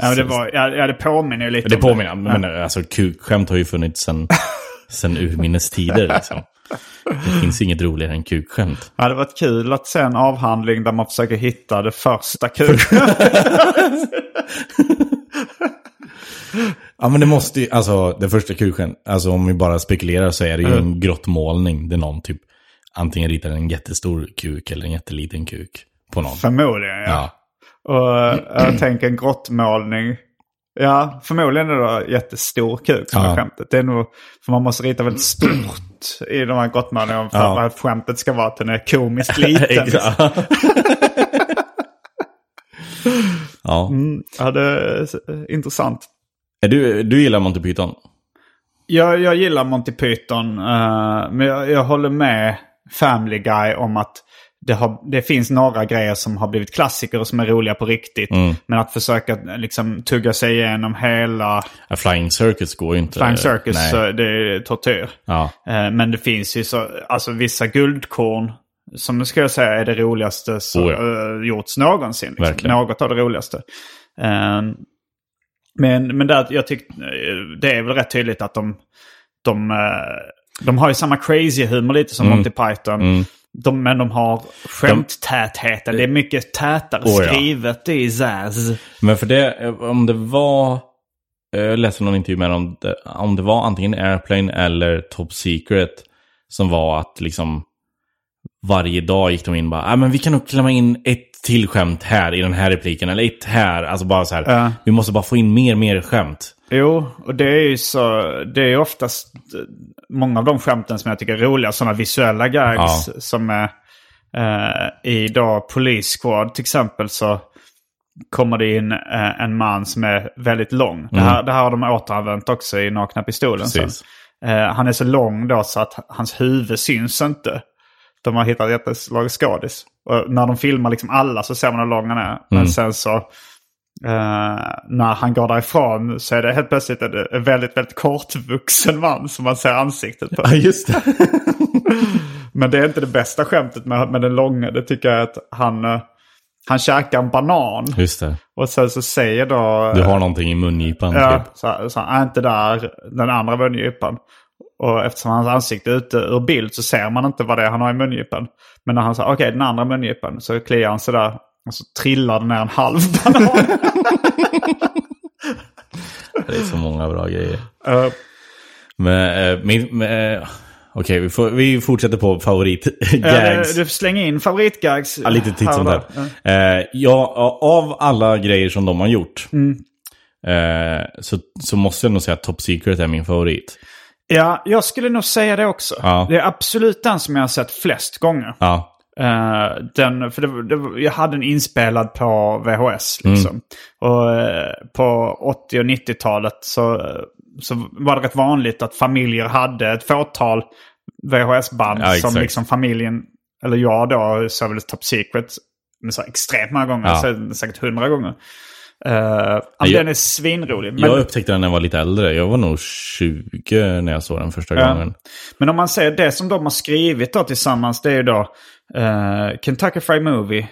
Ja, men det, var, ja, ja, det påminner ju lite det om påminner, men alltså kukskämt har ju funnits sen, sen urminnes tider liksom. Det finns inget roligare än kukskämt. Ja, det hade varit kul att se en avhandling där man försöker hitta det första kuken. Ja men det måste ju, alltså det första kukskämt, alltså om vi bara spekulerar så är det ju en grottmålning. Det är någon typ, antingen ritar en jättestor kuk eller en jätteliten kuk på någon. Förmodligen, ja. Ja. Och jag tänker en grottmålning. Ja, förmodligen är det jättestor kuk som Ja. är skämtet. Det är nog, för man måste rita väldigt stort i de här grottmålningarna för Ja. att skämtet ska vara att den är komiskt liten. Ja. Mm, ja, det är intressant. Du, du gillar Monty Python? Jag, jag gillar Monty Python, eh, men jag, jag håller med Family Guy om att det, har, det finns några grejer som har blivit klassiker och som är roliga på riktigt. Mm. Men att försöka liksom tugga sig igenom hela Ja, Flying Circus går ju inte. Flying Circus, Nej. det är tortyr. Ja. Eh, Men det finns ju så, alltså vissa guldkorn som ska jag säga är det roligaste som Oh ja. eh, gjorts någonsin. Liksom. Något av det roligaste. Eh, men men där, jag tyckte, eh, det är väl rätt tydligt att de, de, de har ju samma crazy humor lite som Monty Python. Mm. De, men de har skämttätheten. Det är mycket tätare Oh ja. skrivet i Zaz. Men för det, om det var... eh, Jag läste någon intervju med om det, om det var antingen Airplane eller Top Secret. Som var att liksom varje dag gick de in och bara, ah, men vi kan nog klämma in ett till skämt här i den här repliken. Eller ett här. Alltså bara så här. Ja. Vi måste bara få in mer, mer skämt. Jo, och det är ju så, det är oftast eh, många av de skämten som jag tycker är roliga, sådana visuella gags Ja. som är eh, i då Police Squad till exempel så kommer det in eh, en man som är väldigt lång. Det, här, det här har de återanvänt också i Nakna Pistolen. Mm. Eh, han är så lång då så att hans huvud syns inte. De har hittat jättelång skådis. Och när de filmar liksom alla så ser man hur lång han är. Men Mm. sen så eh, när han går därifrån så är det helt plötsligt en, väldigt, väldigt kortvuxen man som man ser ansiktet på. Ja, just det. Men det är inte det bästa skämtet med, med den långa. Det tycker jag är att han, eh, han käkar en banan. Just det. Och sen så säger då... Du har någonting i mungipan. Ja, Typ. så, så är inte där, den andra mungipan. Och eftersom hans ansikte är ute ur bild så ser man inte vad det är han har i mungipan. Men när han säger okej den andra mungipan så kliar han sådär och så trillar det ner en halv banan. Det är så många bra grejer. Eh, Men, min, men, eh, okej, vi, får- vi fortsätter på ja, favoritgags. du slänger in favoritgags. Ja, lite titt som där. Eh, ja, av alla grejer som de har gjort Mm. så, så måste jag nog säga att Top Secret är min favorit. Ja, jag skulle nog säga det också. Ja. Det är absolut den som jag har sett flest gånger. Ja, Eh, den, för det, det, jag hade den inspelad på VHS. Liksom. Och eh, på 80 och 90-talet så, så var det rätt vanligt att familjer hade ett fåtal VHS-band Ja, som liksom familjen, eller jag då, såg väl Top Secret men så extremt många gånger, Ja. så, säkert hundra gånger. Uh, jag- den är svinrolig. Men, jag upptäckte den när jag var lite äldre. Jag var nog 20 när jag såg den första Ja. gången. Men om man säger det som de har skrivit då tillsammans, det är ju då eh, Kentucky Fried Movie,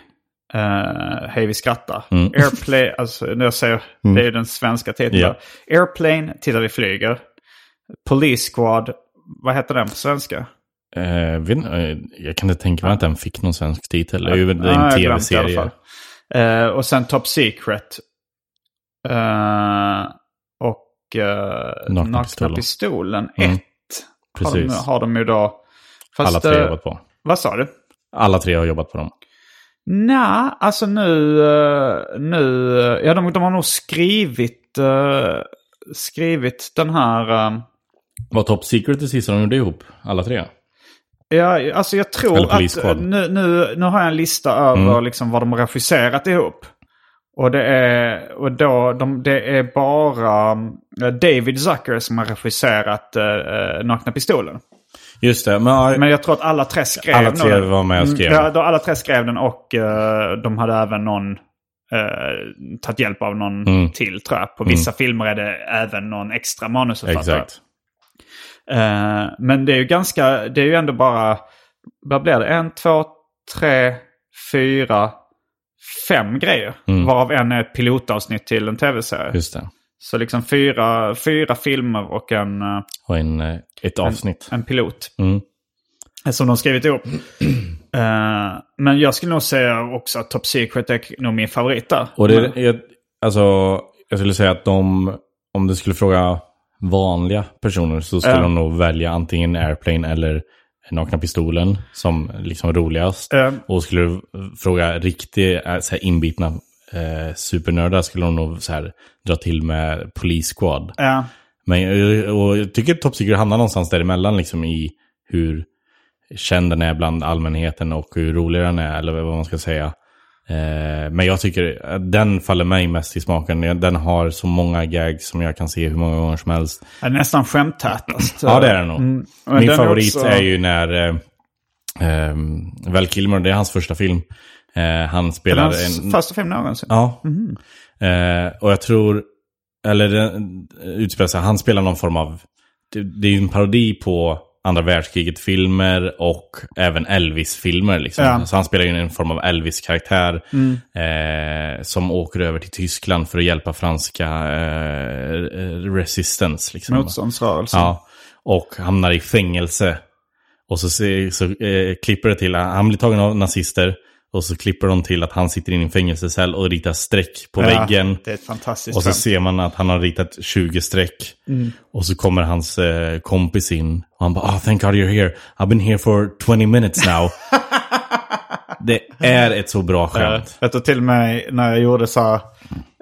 uh, Hej vi skrattar. Mm. Airplane, alltså när jag säger, det är ju den svenska titeln. Ja. Airplane, Titta vi flyger. Police Squad, vad heter den på svenska? Jag kan inte tänka mig att den fick någon svensk titel. Det är ju en tv-serie. Eh, och sen Top Secret. Eh, och uh, Nakna pistolen. pistolen 1 Mm. har, de, har de ju då. Fast, Alla tre har eh, jobbat på. Vad sa du? Alla tre har jobbat på dem. Nej, alltså nu... nu ja, de, de har nog skrivit, eh, skrivit den här... eh, Var Top Secret det sista de gjorde ihop? Alla tre? ja, alltså jag tror att... Nu, nu, nu har jag en lista över Mm. liksom, vad de har regisserat ihop. Och det är, och då, de, det är bara eh, David Zucker som har regisserat uh, Nakna Pistolen. Just det, men, ja, Men jag tror att alla tre skrev alla tre nog den. var med och skrev. Mm, Ja, då, alla tre skrev den och eh, de hade även någon uh, tagit hjälp av någon Mm. till tror jag. På vissa filmer är det även någon extra manusförfattare. Exakt. Eh, men det är ju ganska, det är ju ändå bara, vad blir det? En, två, tre, fyra, fem grejer. Mm. Varav en är ett pilotavsnitt till en tv-serie. Just det. Så liksom fyra, fyra filmer och en, Och en, eh, ett avsnitt. en pilot. Mm. Som de skrivit ihop. Eh, men jag skulle nog säga också att Top Secret är nog min favorit där. Och det, Men- jag, alltså, jag skulle säga att de, om du skulle fråga vanliga personer så skulle Ja. de nog välja antingen Airplane eller Nakna Pistolen som liksom roligast. Ja. Och skulle du fråga riktigt eh, så här inbitna eh, supernördar skulle de nog så här, dra till med Police Squad. Ja. Men eh, och jag tycker Top Secret hamnar någonstans däremellan liksom i hur känd den är bland allmänheten och hur rolig den är, eller vad man ska säga. Eh, men jag tycker att den faller mig mest i smaken. Den har så många gags som jag kan se hur många gånger som helst. Den är nästan skämttätast. Ja, det är den nog. Mm. Min favorit också- är ju när, eh, Um, Val Kilmer, det är hans första film. Eh, han Är spelar hans en... första film någonsin? Ja. Eh, och jag tror, eller den utspelar sig, han spelar någon form av, det, det är ju en parodi på andra världskriget-filmer och även Elvis-filmer. Liksom. Ja. Så han spelar ju en form av Elvis-karaktär eh, som åker över till Tyskland för att hjälpa franska eh, resistance. Liksom. Motståndsrörelsen. Ja, och hamnar i fängelse. Och så, så eh, klipper det till, han blir tagen av nazister. Och så klipper de till att han sitter i en fängelsecell och ritar streck på Ja, väggen. Det är ett fantastiskt Och så skämt. ser man att han har ritat 20 streck. Och så kommer hans eh, kompis in. Och han bara, oh, thank God you're here. I've been here for 20 minutes now. det är ett så bra skämt. Jag tror till och med när jag gjorde så här,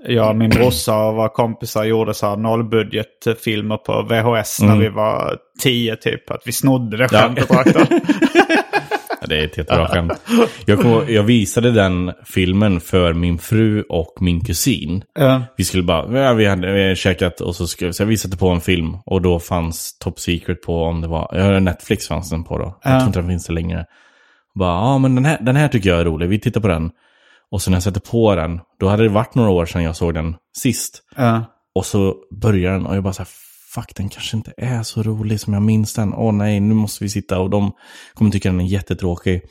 jag min brorsa och våra kompisar gjorde så här nollbudgetfilmer på VHS när vi var tio typ. Att vi snodde det Ja. skämtet rakt av. Det är ett jättebra skämt. Jag, kom, jag visade den filmen för min fru och min kusin. Ja. Vi skulle bara, ja, vi hade vi hade käkat och så, skulle, så vi satte på en film. Och då fanns Top Secret på, om det var, Netflix fanns den på då. Jag Ja. tror inte den finns det längre. Bara, ja men den här, den här tycker jag är rolig, vi tittar på den. Och så när jag sätter på den, då hade det varit några år sedan jag såg den sist. Ja. Och så börjar den och jag bara så här, fuck den kanske inte är så rolig som jag minns den. Åh nej, nu måste vi sitta och de kommer tycka den är jättetråkig.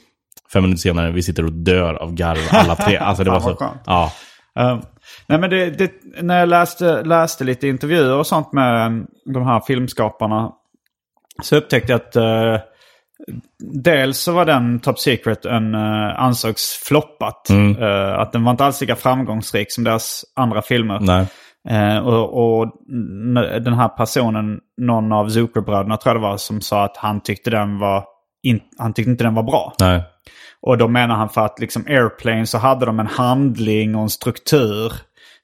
Fem minuter senare, vi sitter och dör av garv alla tre. Alltså det var så, skönt. ja. Ja. nej men det, det, när jag läste, läste lite intervjuer och sånt med um, de här filmskaparna så upptäckte jag att eh, dels så var den Top Secret en uh, ansågs floppat. Eh, att den var inte alls lika framgångsrik som deras andra filmer. Nej. Eh, och, och den här personen, någon av Zuckerbröderna tror jag det var, som sa att han tyckte den var in, han tyckte inte den var bra. Nej. Och då menar han för att liksom Airplane så hade de en handling och en struktur.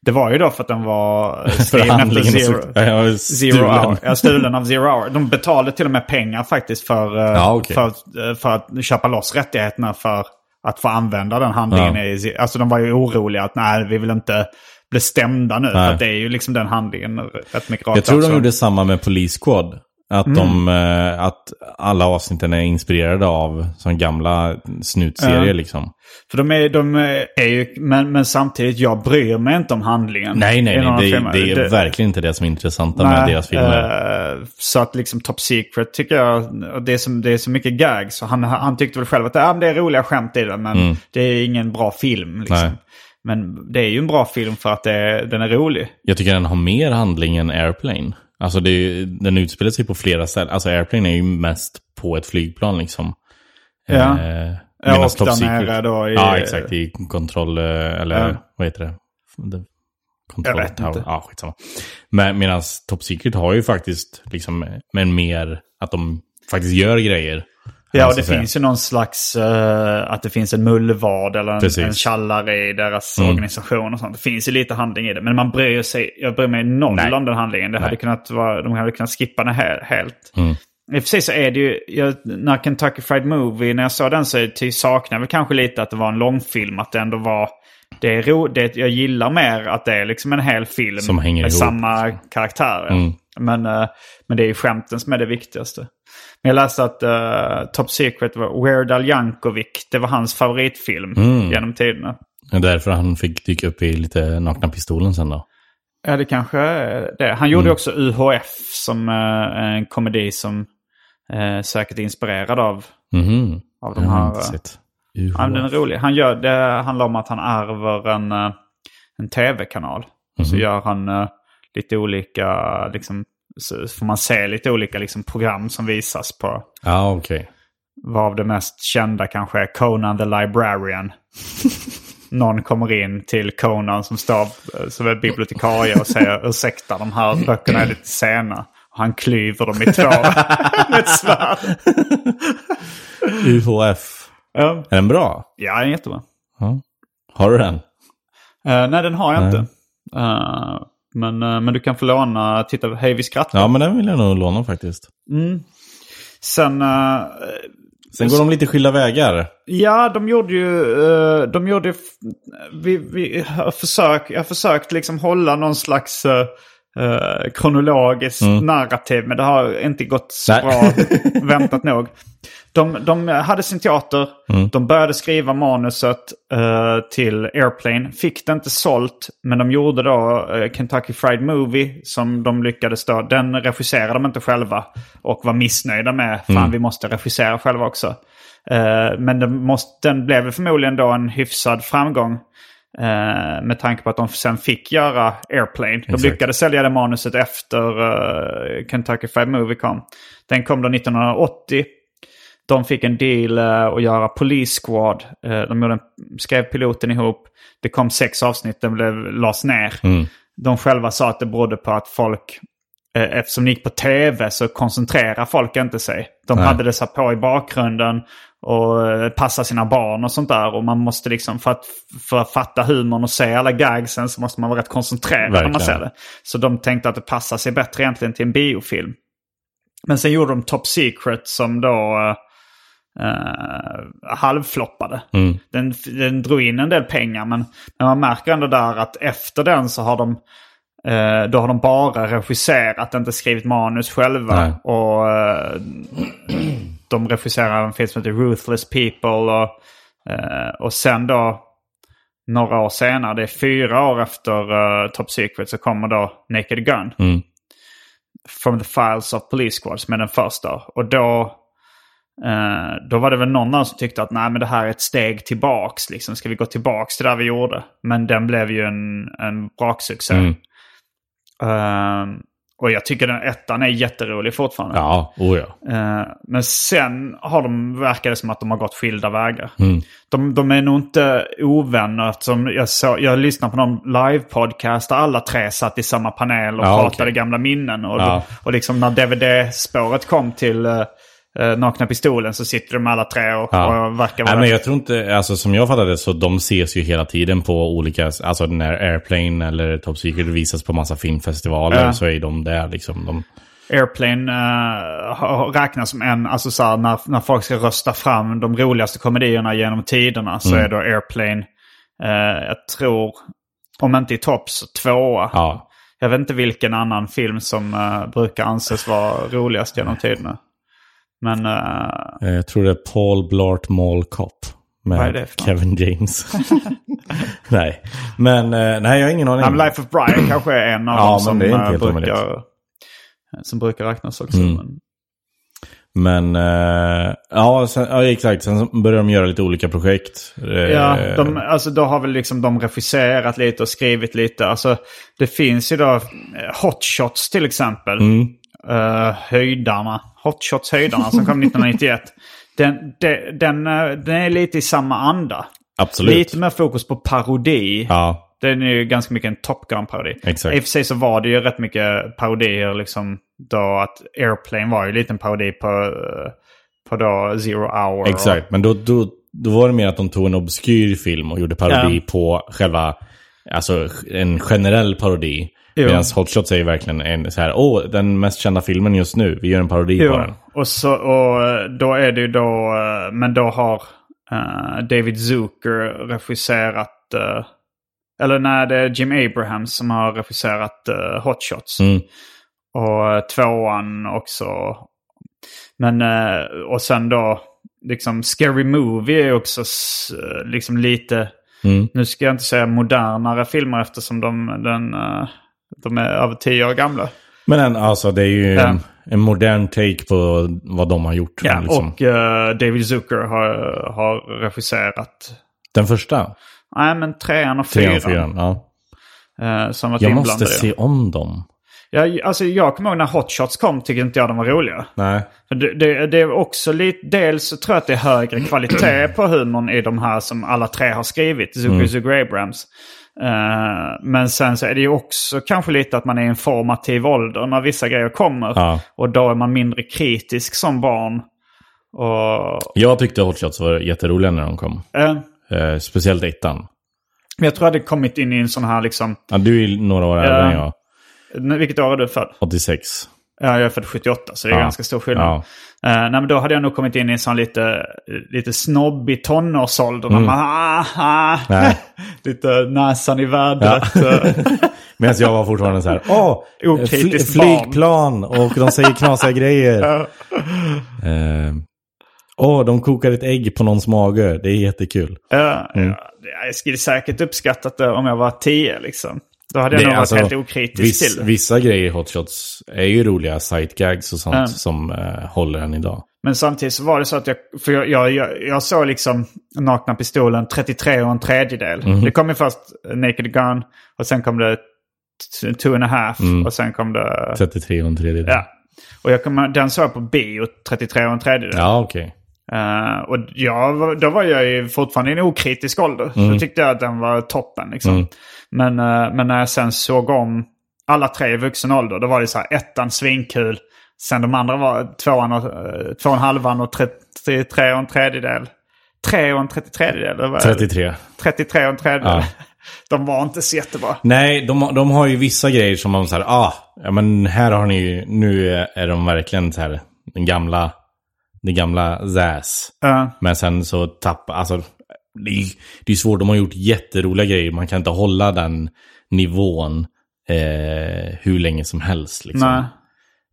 Det var ju då för att den var eh, skriven efter Zero, ja, zero. Hour. Ja, stulen av Zero Hour. De betalade till och med pengar faktiskt för, eh, Ja, okej. för, eh, för att köpa loss rättigheterna för att få använda den handlingen. Ja. I, alltså de var ju oroliga att nej, vi vill inte bli stämda nu. För det är ju liksom den handlingen rätt mycket rakt Jag tror de gjorde samma med Police Squad. Att, Mm. de, eh, att alla avsnitten är inspirerade av sån gamla snutserier Ja. liksom. För de är, de är ju, men, men samtidigt, jag bryr mig inte om handlingen. Nej, nej, nej. Det, det är Det- verkligen inte det som är intressanta med deras filmer. eh, så att liksom Top Secret tycker jag, och det är, så, det är så mycket gags. Så han, han tyckte väl själv att ah, det är roliga skämt i den, men det är ingen bra film. Liksom. Men det är ju en bra film för att det, den är rolig. Jag tycker den har mer handling än Airplane. Alltså det, den utspelar sig på flera ställen. Alltså Airplane är ju mest på ett flygplan liksom. Ja. Eh, Ja, och Secret- nere då i- Ja, exakt. I kontroll, eh, eller Ja. vad heter det? det kontroll, Jag vet inte. Ja, skitsamma. Men medan Top Secret har ju faktiskt liksom, men mer att de faktiskt gör grejer. Ja, och Alltså, det finns ju någon slags, eh, att det finns en mullvad eller en, Precis. en tjallare i deras Mm. organisation och sånt. Det finns ju lite handling i det. Men man bryr sig, jag bryr mig noll Nej. om den handlingen. Det hade kunnat vara, de hade kunnat skippa den här helt. Mm. I och för sig så är det ju, jag, när Kentucky Fried Movie, när jag såg den så saknar jag väl kanske lite att det var en långfilm. Att det ändå var, det är ro, det, jag gillar mer att det är liksom en hel film Som med ihop. samma karaktärer. Mm. Men, eh, men det är ju skämten som är det viktigaste. Jag läste att eh, Top Secret var Weird Al Yankovic. Det var hans favoritfilm Mm. genom tiderna. Det är därför han fick dyka upp i lite Nakna Pistolen sen då. Ja, det kanske är det. Han gjorde Mm. också UHF som är en komedi som eh, säkert är inspirerad av, Mhm. av de här... sett. Ja, den är rolig. Han gör, det handlar om att han ärver en, en tv-kanal. Och så Mhm. gör han lite olika, liksom, så får man se lite olika liksom, program som visas på. Ja, okej. Varav det mest kända kanske är Conan the Librarian. Någon kommer in till Conan som står eh, som är bibliotekarie och säger ursäkta de här böckerna är lite sena. Och han klyver dem i två med ett svärd. UHF. Ja, Är den bra? ja den är jättebra. Ja. Har du den? Eh, nej, den har jag Nej. inte. Eh, men, eh, men du kan få låna, titta, Hej vi skrattar. Ja, men den vill jag nog låna faktiskt. Sen, eh, Sen går de lite skilda vägar. ja de gjorde ju, eh, de gjorde, vi, vi har försökt, jag försökt liksom hålla någon slags uh, kronologiskt narrativ. Men det har inte gått så Nej. bra, väntat nog. De, de hade sin teater, de började skriva manuset eh, till Airplane. Fick det inte sålt, men de gjorde då eh, Kentucky Fried Movie som de lyckades då. Den regisserade de inte själva och var missnöjda med. Fan, vi måste regissera själva också. Eh, men den, måste, den blev förmodligen då en hyfsad framgång. Eh, med tanke på att de sen fick göra Airplane. De lyckades sälja det manuset efter eh, Kentucky Fried Movie kom. Den kom då 1980. De fick en deal eh, att göra Police Squad. Eh, de gjorde en, skrev piloten ihop. Det kom sex avsnitt, den blev, lades ner. De själva sa att det berodde på att folk, eh, eftersom det gick på tv så koncentrerar folk inte sig. De Nej. hade det så på i bakgrunden och passa sina barn och sånt där. Och man måste liksom, för att, för att fatta humorn och se alla gagsen så måste man vara rätt koncentrerad när man Verkligen. ser det. Så de tänkte att det passar sig bättre egentligen till en biofilm. Men sen gjorde de Top Secret som då eh, halvfloppade. Den, den drog in en del pengar men, men man märker ändå där att efter den så har de eh, då har de bara regisserat, inte skrivit manus själva. Nej. Och eh, de regisserar en film som heter Ruthless People. Och, eh, och sen då några år senare, det är fyra år efter eh, Top Secret, så kommer då Naked Gun. From the Files of Police Squad som är den första. Och då, eh, då var det väl någon annan som tyckte att nej men det här är ett steg tillbaks. Liksom. Ska vi gå tillbaks till det vi gjorde? Men den blev ju en, en braksuccé. Eh, och jag tycker den ettan är jätterolig fortfarande. Ja, oh ja. Eh, men sen har de, verkar det som att de har gått skilda vägar. Mm. De, de är nog inte ovänner. Eftersom jag, så, jag lyssnade på någon live-podcast där alla tre satt i samma panel och Ja, pratade okej. gamla minnen. Och, Ja. och liksom när DVD-spåret kom till uh, Nakna Pistolen så sitter de alla tre och, Ja. och verkar Nej, vara... men jag tror inte, alltså som jag fattade så de ses ju hela tiden på olika, alltså när Airplane eller Top Secret visas på massa filmfestivaler Ja. så är de där liksom. De, Airplane uh, räknas som en, alltså så här, när, när folk ska rösta fram de roligaste komedierna genom tiderna så Mm. är då Airplane, eh, jag tror, om inte i topp så tvåa. ja. Jag vet inte vilken annan film som eh, brukar anses vara roligast genom tiderna. Men Eh, Jag tror det är Paul Blart Mall Cop. Med? Kevin James. nej, men eh, nej jag har ingen aning. I'm Life of Brian kanske är en av Ja, dem som, brukar, som brukar räknas också. Mm. Men, Men eh, ja, sen, ja, exakt. Sen börjar de göra lite olika projekt. Ja, de, alltså då har väl liksom de regisserat lite och skrivit lite. Alltså det finns ju då eh, Hot Shots till exempel. Mm. Eh, höjdarna. Hot Shots höjdarna som kom 1991. Den, de, den, eh, den är lite i samma anda. Absolut. Lite mer fokus på parodi. Ja, Den är ju ganska mycket en Top Gun-parodi. Exakt. I och för sig så var det ju rätt mycket parodier liksom. Då att Airplane var ju lite en parodi på, eh, på då Zero Hour. exakt. Men då, då, då var det mer att de tog en obskyr film och gjorde parodi Ja. på själva, alltså en generell parodi. Jo. Medan Hot Shots är ju verkligen en så här, åh, den mest kända filmen just nu, vi gör en parodi Jo, på den. och, så, och eh, då är det ju då, eh, men då har eh, David Zucker regisserat, eh, eller nej det är Jim Abrahams som har regisserat uh, Hot Shots. Mm. Och tvåan också. Men, och sen då, liksom Scary Movie är också liksom lite, Mm. nu ska jag inte säga modernare filmer eftersom de, den, de är över tio år gamla. Men en, alltså det är ju en, en modern take på vad de har gjort. Ja, liksom. och eh, David Zucker har, har regisserat. Den första, Nej, men trean och trean fyran. och fyran. Ja. eh, som varit Jag måste se om dem. Ja, alltså, jag kommer ihåg när Hot Shots kom tyckte inte jag de var roliga. Nej. Det, det, det är också lite, dels tror jag att det är högre kvalitet på humorn i de här som alla tre har skrivit. Zucker, Mm. Zucker Abrams. Eh, men sen så är det ju också kanske lite att man är i en formativ ålder när vissa grejer kommer. Ja. Och då är man mindre kritisk som barn. Och, Jag tyckte Hot Shots var jätteroliga när de kom. Eh, speciellt ettan. jag tror jag hade kommit in i en sån här liksom... Ja, du är några år äldre än jag. Vilket år är du född? 86. Ja, jag är född 78 så det är ganska stor skillnad. Ja. Eh, nej, men då hade jag nog kommit in i en sån lite, lite snobbig tonårsålder. Man, ah, ah, Mm. Lite näsan i vädret. eh. Medan jag var fortfarande så här, åh, Okritiskt fl- flygplan och de säger knasiga grejer. Eh, Åh, de kokar ett ägg på någons mage. Det är jättekul. Ja, ja, jag skulle säkert uppskattat det om jag var tio liksom. Då hade jag nog varit alltså, helt okritisk viss, till det. Vissa grejer i Hot Shots är ju roliga sightgags och sånt Ja. som eh, håller än idag. Men samtidigt så var det så att jag, för jag, jag, jag, jag såg liksom Nakna Pistolen 33 och en tredjedel. Mhm. Det kom ju först Naked Gun och sen kom det Two and a half och sen kom det... 33 och en tredjedel. Ja. Och jag kom, den såg jag på bio 33 och en tredjedel. Ja, okej. Eh, och jag, då var jag ju fortfarande i en okritisk ålder. Så tyckte jag att den var toppen. Liksom. Men, eh, men när jag sen såg om alla tre i vuxen ålder, då var det så här ettan svinkul. Sen de andra var tvåan och, eh, tvåan halvan och 33 och en tredjedel. Tre och en 33 det var 33. 33 och en tredjedel. Ja. De var inte så jättebra. Nej, de, de har ju vissa grejer som man säger, ah, ja men här har ni ju, nu är- de verkligen så här, den gamla, den gamla Zaz. Ja. Men sen så tappar, alltså, det är, det är svårt, de har gjort jätteroliga grejer, man kan inte hålla den nivån eh, hur länge som helst. Liksom.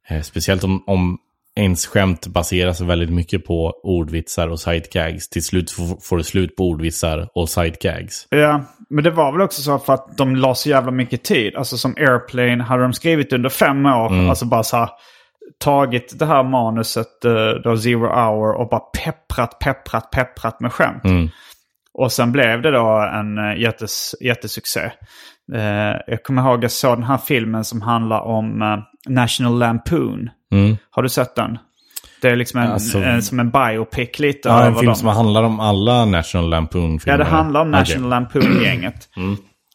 Eh, speciellt om, om ens skämt baseras väldigt mycket på ordvitsar och sidegags. Till slut får, det slut på ordvitsar och sidegags. Ja, men det var väl också så för att de la så jävla mycket tid. Alltså som Airplane hade de skrivit under fem år. Alltså bara så här tagit det här manuset, eh, då Zero Hour, och bara pepprat, pepprat, pepprat med skämt. Och sen blev det då en eh, jättes, jättesuccé. Eh, jag kommer ihåg jag såg den här filmen som handlar om eh, National Lampoon. Har du sett den? Det är liksom en, Alltså- en, som en biopic lite. Ja, en film dem. som handlar om alla National Lampoon-filmer. Ja, det handlar om. National Lampoon-gänget.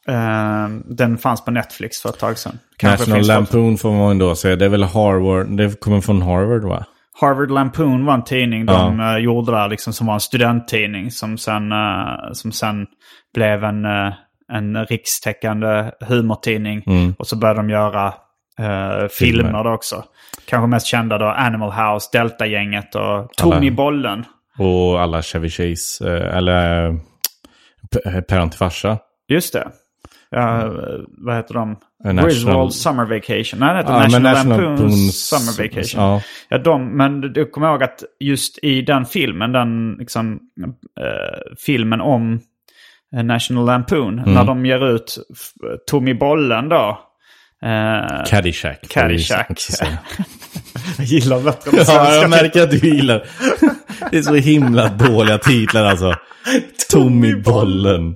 Eh, den fanns på Netflix för ett tag sedan. Kanske National. Lampoon får man ändå säga. Det är väl Harvard, det kommer från Harvard va? Harvard Lampoon var en tidning de eh, gjorde där liksom, som var en studenttidning som sen, eh, som sen blev en, eh, en rikstäckande humortidning. Och så började de göra filmer då också. Kanske mest kända då Animal House, Delta-gänget och Tony Bollen. Och alla Chevy Chase, eller Päron till farsa. Just det. Ja, eh, vad heter de? National- Griswold Summer Vacation. Nej, det heter Ja, National, National Lampoons Summer Vacation. ja. Ja. de, men du kommer ihåg att just i den filmen, den liksom, eh, filmen om eh, National Lampoon, Mm. när de ger ut Tommy Bollen då. Eh, Caddyshack. Caddyshack. jag gillar bättre Ja, svenska. jag märker att du gillar. Det är så himla dåliga titlar alltså. Tommy Bollen.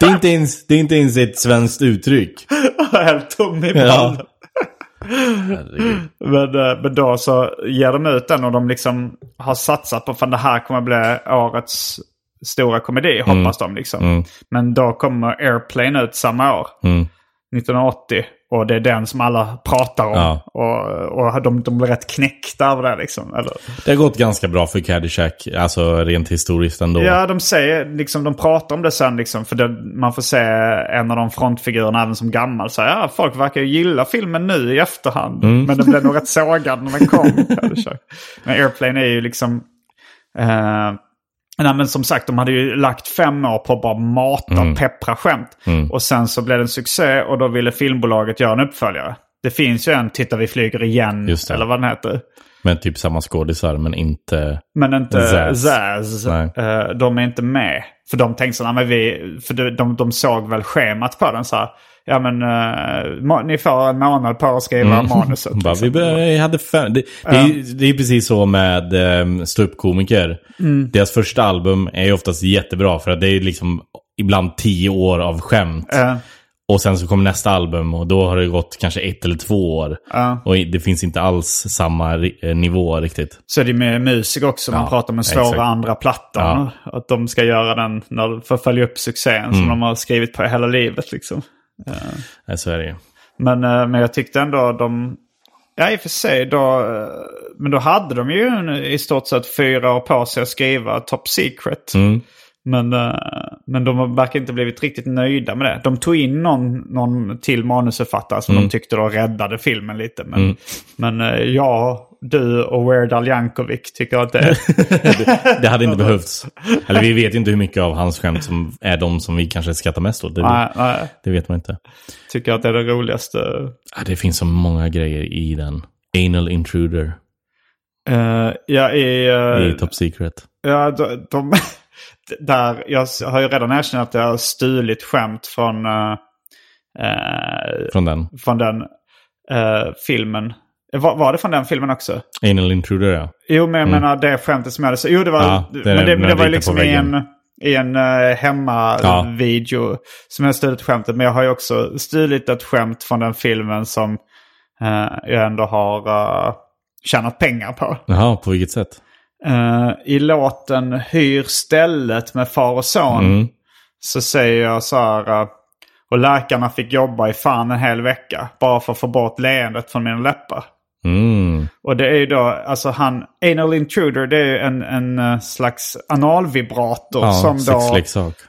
Det är inte ens, det är inte ens ett svenskt uttryck. Helt Tommy Ja. Bollen. Men, eh, men då så ger de ut den och de liksom har satsat på att det här kommer bli årets stora komedi, Mm. hoppas de liksom. Men då kommer Airplane ut samma år, Mm. 1980. Och det är den som alla pratar om. Ja. Och, och de, de blir rätt knäckta av det liksom. Eller, Det har gått ganska bra för Caddyshack, alltså rent historiskt ändå. Ja, de säger, liksom, de pratar om det sen liksom, för det, man får se en av de frontfigurerna även som gammal säga ja, folk verkar ju gilla filmen nu i efterhand. Mm. Men den blev nog rätt sågad när den kom. men Airplane är ju liksom... Eh, nej, men som sagt, de hade ju lagt fem år på att bara mata Mm. peppra skämt. Och sen så blev det en succé och då ville filmbolaget göra en uppföljare. Det finns ju en Titta vi flyger igen, eller vad den heter. Med typ samma skådisar, men inte... Men inte Zaz. Zaz. Eh, de är inte med. För de tänkte så här, men vi, för de, de, de såg väl schemat på den så här. Ja men ma- ni får en månad på att skriva manuset. Bara, liksom. vi bör- hade fem, det, det, är, det är precis så med um, ståuppkomiker. Mm. Deras första album är oftast jättebra för att det är liksom ibland tio år av skämt. Eh, Och sen så kommer nästa album och då har det gått kanske ett eller två år. Ja. Och det finns inte alls samma eh, nivå riktigt. så är det med musik också. Man Ja, pratar om svåra exakt. andra plattan. Ja. Att de ska göra den när, för att följa upp succén Mm. som de har skrivit på hela livet. Liksom. Nej, så är det ju. Men, eh, men jag tyckte ändå de... Ja, i och för sig. Då, eh, men då hade de ju i stort sett fyra år på sig att skriva Top Secret. Mm. Men, eh, men de verkar inte blivit riktigt nöjda med det. De tog in någon, någon till manusförfattare som de tyckte då räddade filmen lite. Men, men eh, jag, du och Weird Al Yankovic tycker att det Det hade inte behövts. Eller vi vet ju inte hur mycket av hans skämt som är de som vi kanske skrattar mest åt. Det, nej, nej, det vet man inte. tycker att det är det roligaste. Ja, det finns så många grejer i den. Anal intruder. Eh, ja, i... eh, I Top Secret. Ja, de, de, där, jag har ju redan erkänt att jag har stulit skämt från, eh, eh, Från den. från den eh, filmen. Var, var det från den filmen också? Anal Intruder ja. Jo, men jag menar det skämtet som jag hade så Jo, det var, Ja, det men det, men det var ju liksom i en, i en uh, hemmavideo som jag stulit skämtet. Men jag har ju också stulit ett skämt från den filmen som eh, jag ändå har uh, tjänat pengar på. Jaha, på vilket sätt? Eh, I låten Hyr stället med far och son Mm. så säger jag så här. eh, och läkarna fick jobba i fan en hel vecka bara för att få bort leendet från mina läppar. Mm. Och det är ju då, alltså han, anal intruder det är ju en, en eh, slags analvibrator Ja, som då...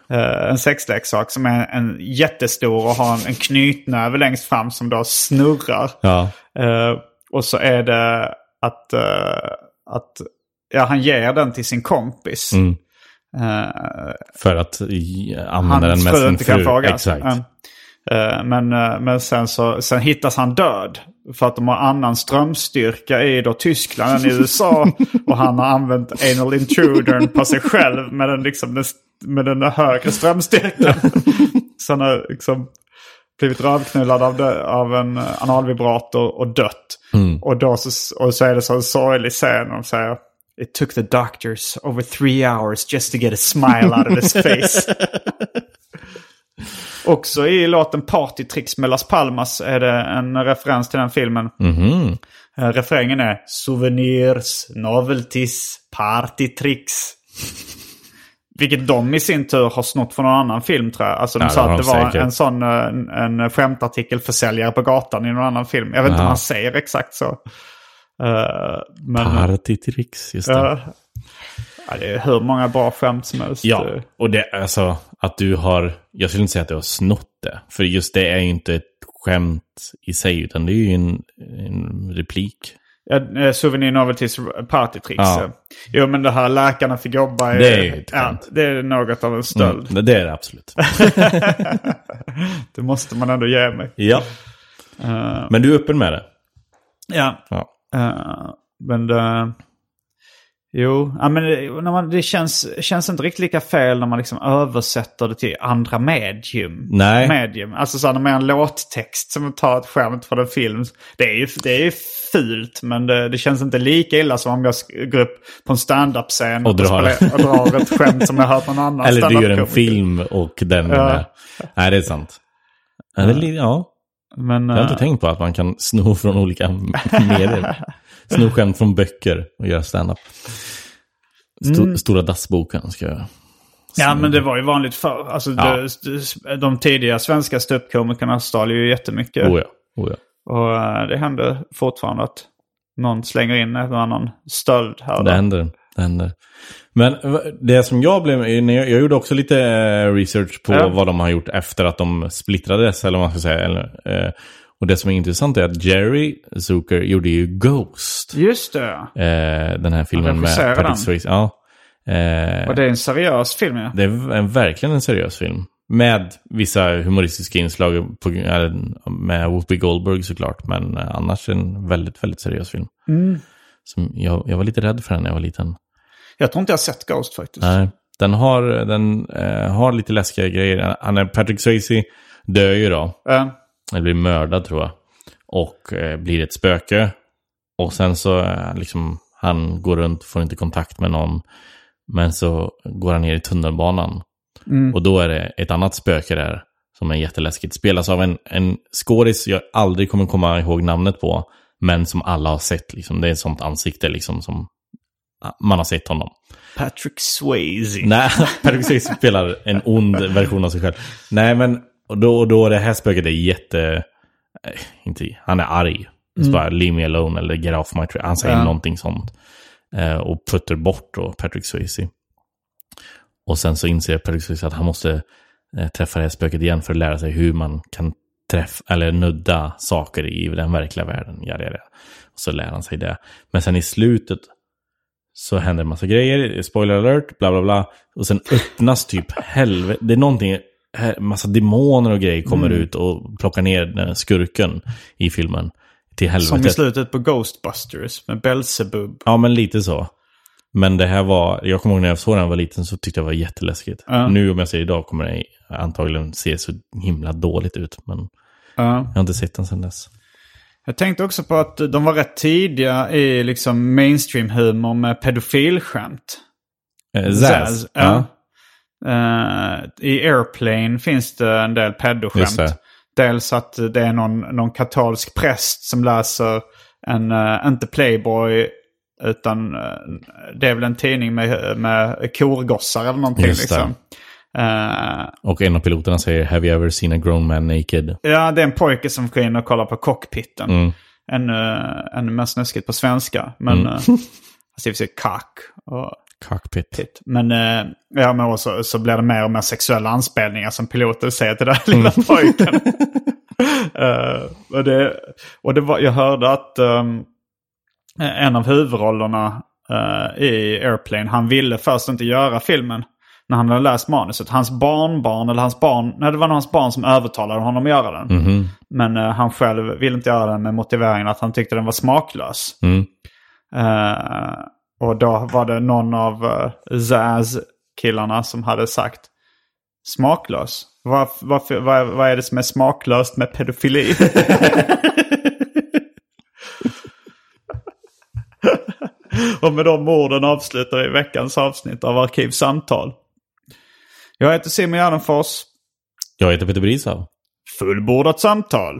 eh, en sexleksak som är en jättestor och har en, en knytnäve längst fram som då snurrar. Ja. Eh, och så är det att, eh, att ja, han ger den till sin kompis. Mm. Eh, För att använda den med sin inte fru. Exakt. Ja. Eh, Men, men sen, så, sen hittas han död. För att de har annan strömstyrka i då Tyskland än i USA. och han har använt anal intrudern på sig själv med den, liksom, den- med den högre strömstyrkan. så han har liksom blivit rövknullad av, det, av en analvibrator och dött. Och, då så, och så är det så en sorglig scen. De säger It took the doctors over three hours just to get a smile out of his face. Också i låten Partytricks med Las Palmas är det en referens till den filmen. Mhm. Eh, Refrängen är Souvenirs, novelties, partytricks. Vilket de i sin tur har snott från någon annan film tror jag. Alltså de Ja, sa att det de var säkert. en sån eh, en, en skämtartikelförsäljare på gatan i någon annan film. Jag vet inte om han säger exakt så. Eh, men Partytricks, just det. eh, ja, det är hur många bra skämt som helst. Ja, Eh, och det alltså att du har, jag skulle inte säga att du har snott det. För just det är ju inte ett skämt i sig, utan det är ju en, en replik. Ja, eh, Souvenir Novelties Partytricks. Ja. Ja. Jo, men det här läkarna fick jobba i... Det är ju ett ja. Det är något av en stöld. Mm, det är det absolut. Det måste man ändå ge mig. ja. Men du är öppen med det? Ja. Ja. Eh, men det... Jo, ja, men det, när man, det känns, känns inte riktigt lika fel när man liksom översätter det till andra medium. Nej. medium. Alltså så här, när man har en låttext som tar ett skämt från en film. Det är ju, det är ju fult, men det, det känns inte lika illa som om jag går upp på en standup-scen Och drar. spelar- och drar ett skämt som jag hört någon annan Eller du gör en film och den Ja. Nej, det är sant. Ja, ja, Men, jag har inte tänkt på att man kan sno från olika medier. Sno skämt från böcker och göra stand-up. Sto- Mm. Stora dassboken ska jag... Ja, men det var ju vanligt förr. Alltså, Ja. det, de tidiga svenska ståuppkomikerna stal ju jättemycket. Oh ja, oh ja. Och eh, det händer fortfarande att någon slänger in en annan stöld här Det händer. Det händer. Men det som jag blev... Jag, gjorde också lite eh, research på Ja. vad de har gjort efter att de splittrades, eller vad man ska säga. Eller, eh, och det som är intressant är att Jerry Zucker gjorde ju Ghost. Just det. Eh, den här filmen med. Patrick Swayze. Ja. Och det är en seriös film ja. det är en, verkligen en seriös film. Med vissa humoristiska inslag på, med Whoopi Goldberg såklart. Men annars en väldigt, väldigt seriös film. Mm. Som jag, jag var lite rädd för den när jag var liten. Jag tror inte jag har sett Ghost faktiskt. Nej, den har, den, eh, har lite läskiga grejer. Han är, Patrick Swayze dör ju då. Eh, Eller blir mördad tror jag. Och eh, blir ett spöke. Och sen så eh, liksom, han går runt, får inte kontakt med någon. Men så går han ner i tunnelbanan. Och då är det ett annat spöke där. Som är jätteläskigt. Spelas av en, en skådis jag aldrig kommer komma ihåg namnet på. Men som alla har sett. Liksom. Det är ett sånt ansikte liksom som man har sett honom. Patrick Swayze. Nej, Patrick Swayze spelar en ond version av sig själv. Nej, men då, och då det här spöket är jätte... eh, Inte, han är arg. Så bara, leave me alone eller get off my trail. Han säger Ja. någonting sånt. Eh, och putter bort då Patrick Swayze. Och sen så inser Patrick Swayze att han måste eh, träffa det här spöket igen för att lära sig hur man kan träffa eller nudda saker i den verkliga världen. Ja, det Och så lär han sig det. Men sen i slutet så händer en massa grejer, spoiler alert, bla bla bla. Och sen öppnas typ helvete, det är någonting, massa demoner och grejer kommer ut och plockar ner skurken i filmen. till helvete. Som i slutet på Ghostbusters med Belzebub. Ja, men lite så. Men det här var, jag kommer ihåg när jag såg den jag var liten så tyckte jag det var jätteläskigt. Ja. Nu om jag ser idag kommer det antagligen se så himla dåligt ut. Men Ja. jag har inte sett den sedan dess. Jag tänkte också på att de var rätt tidiga i liksom mainstream-humor med pedofilskämt. Eh, Zaz. Ja. Eh, I Airplane finns det en del pedoskämt. Dels att det är någon, någon katolsk präst som läser en, eh, inte Playboy, utan eh, det är väl en tidning med, med korgossar eller någonting. Just det. Eh, Och en av piloterna säger “Have you ever seen a grown man naked?” ja, det är en pojke som går in och kollar på cockpiten. Mm. Ännu, ännu mer snuskigt på svenska. Men, mm. alltså det vill säga kack och Cockpit. pit. Men, eh, ja, men också, så blir det mer och mer sexuella anspelningar som piloten säger till den här lilla pojken. Eh, och det, och det var, jag hörde att ehm, en av huvudrollerna eh, i Airplane, han ville först inte göra filmen när han hade läst manuset. Hans barnbarn, eller hans barn, nej det var nog hans barn som övertalade honom att göra den. Mhm. Men eh, han själv ville inte göra den med motiveringen att han tyckte den var smaklös. Mm. Eh, och då var det någon av uh, Zaz-killarna som hade sagt smaklös. Vad, varför, vad, vad är det som är smaklöst med pedofili? och med de orden avslutar vi veckans avsnitt av Arkivsamtal. Jag heter Simon Gärdenfors. Jag heter Peter Brisav. Fullbordat samtal.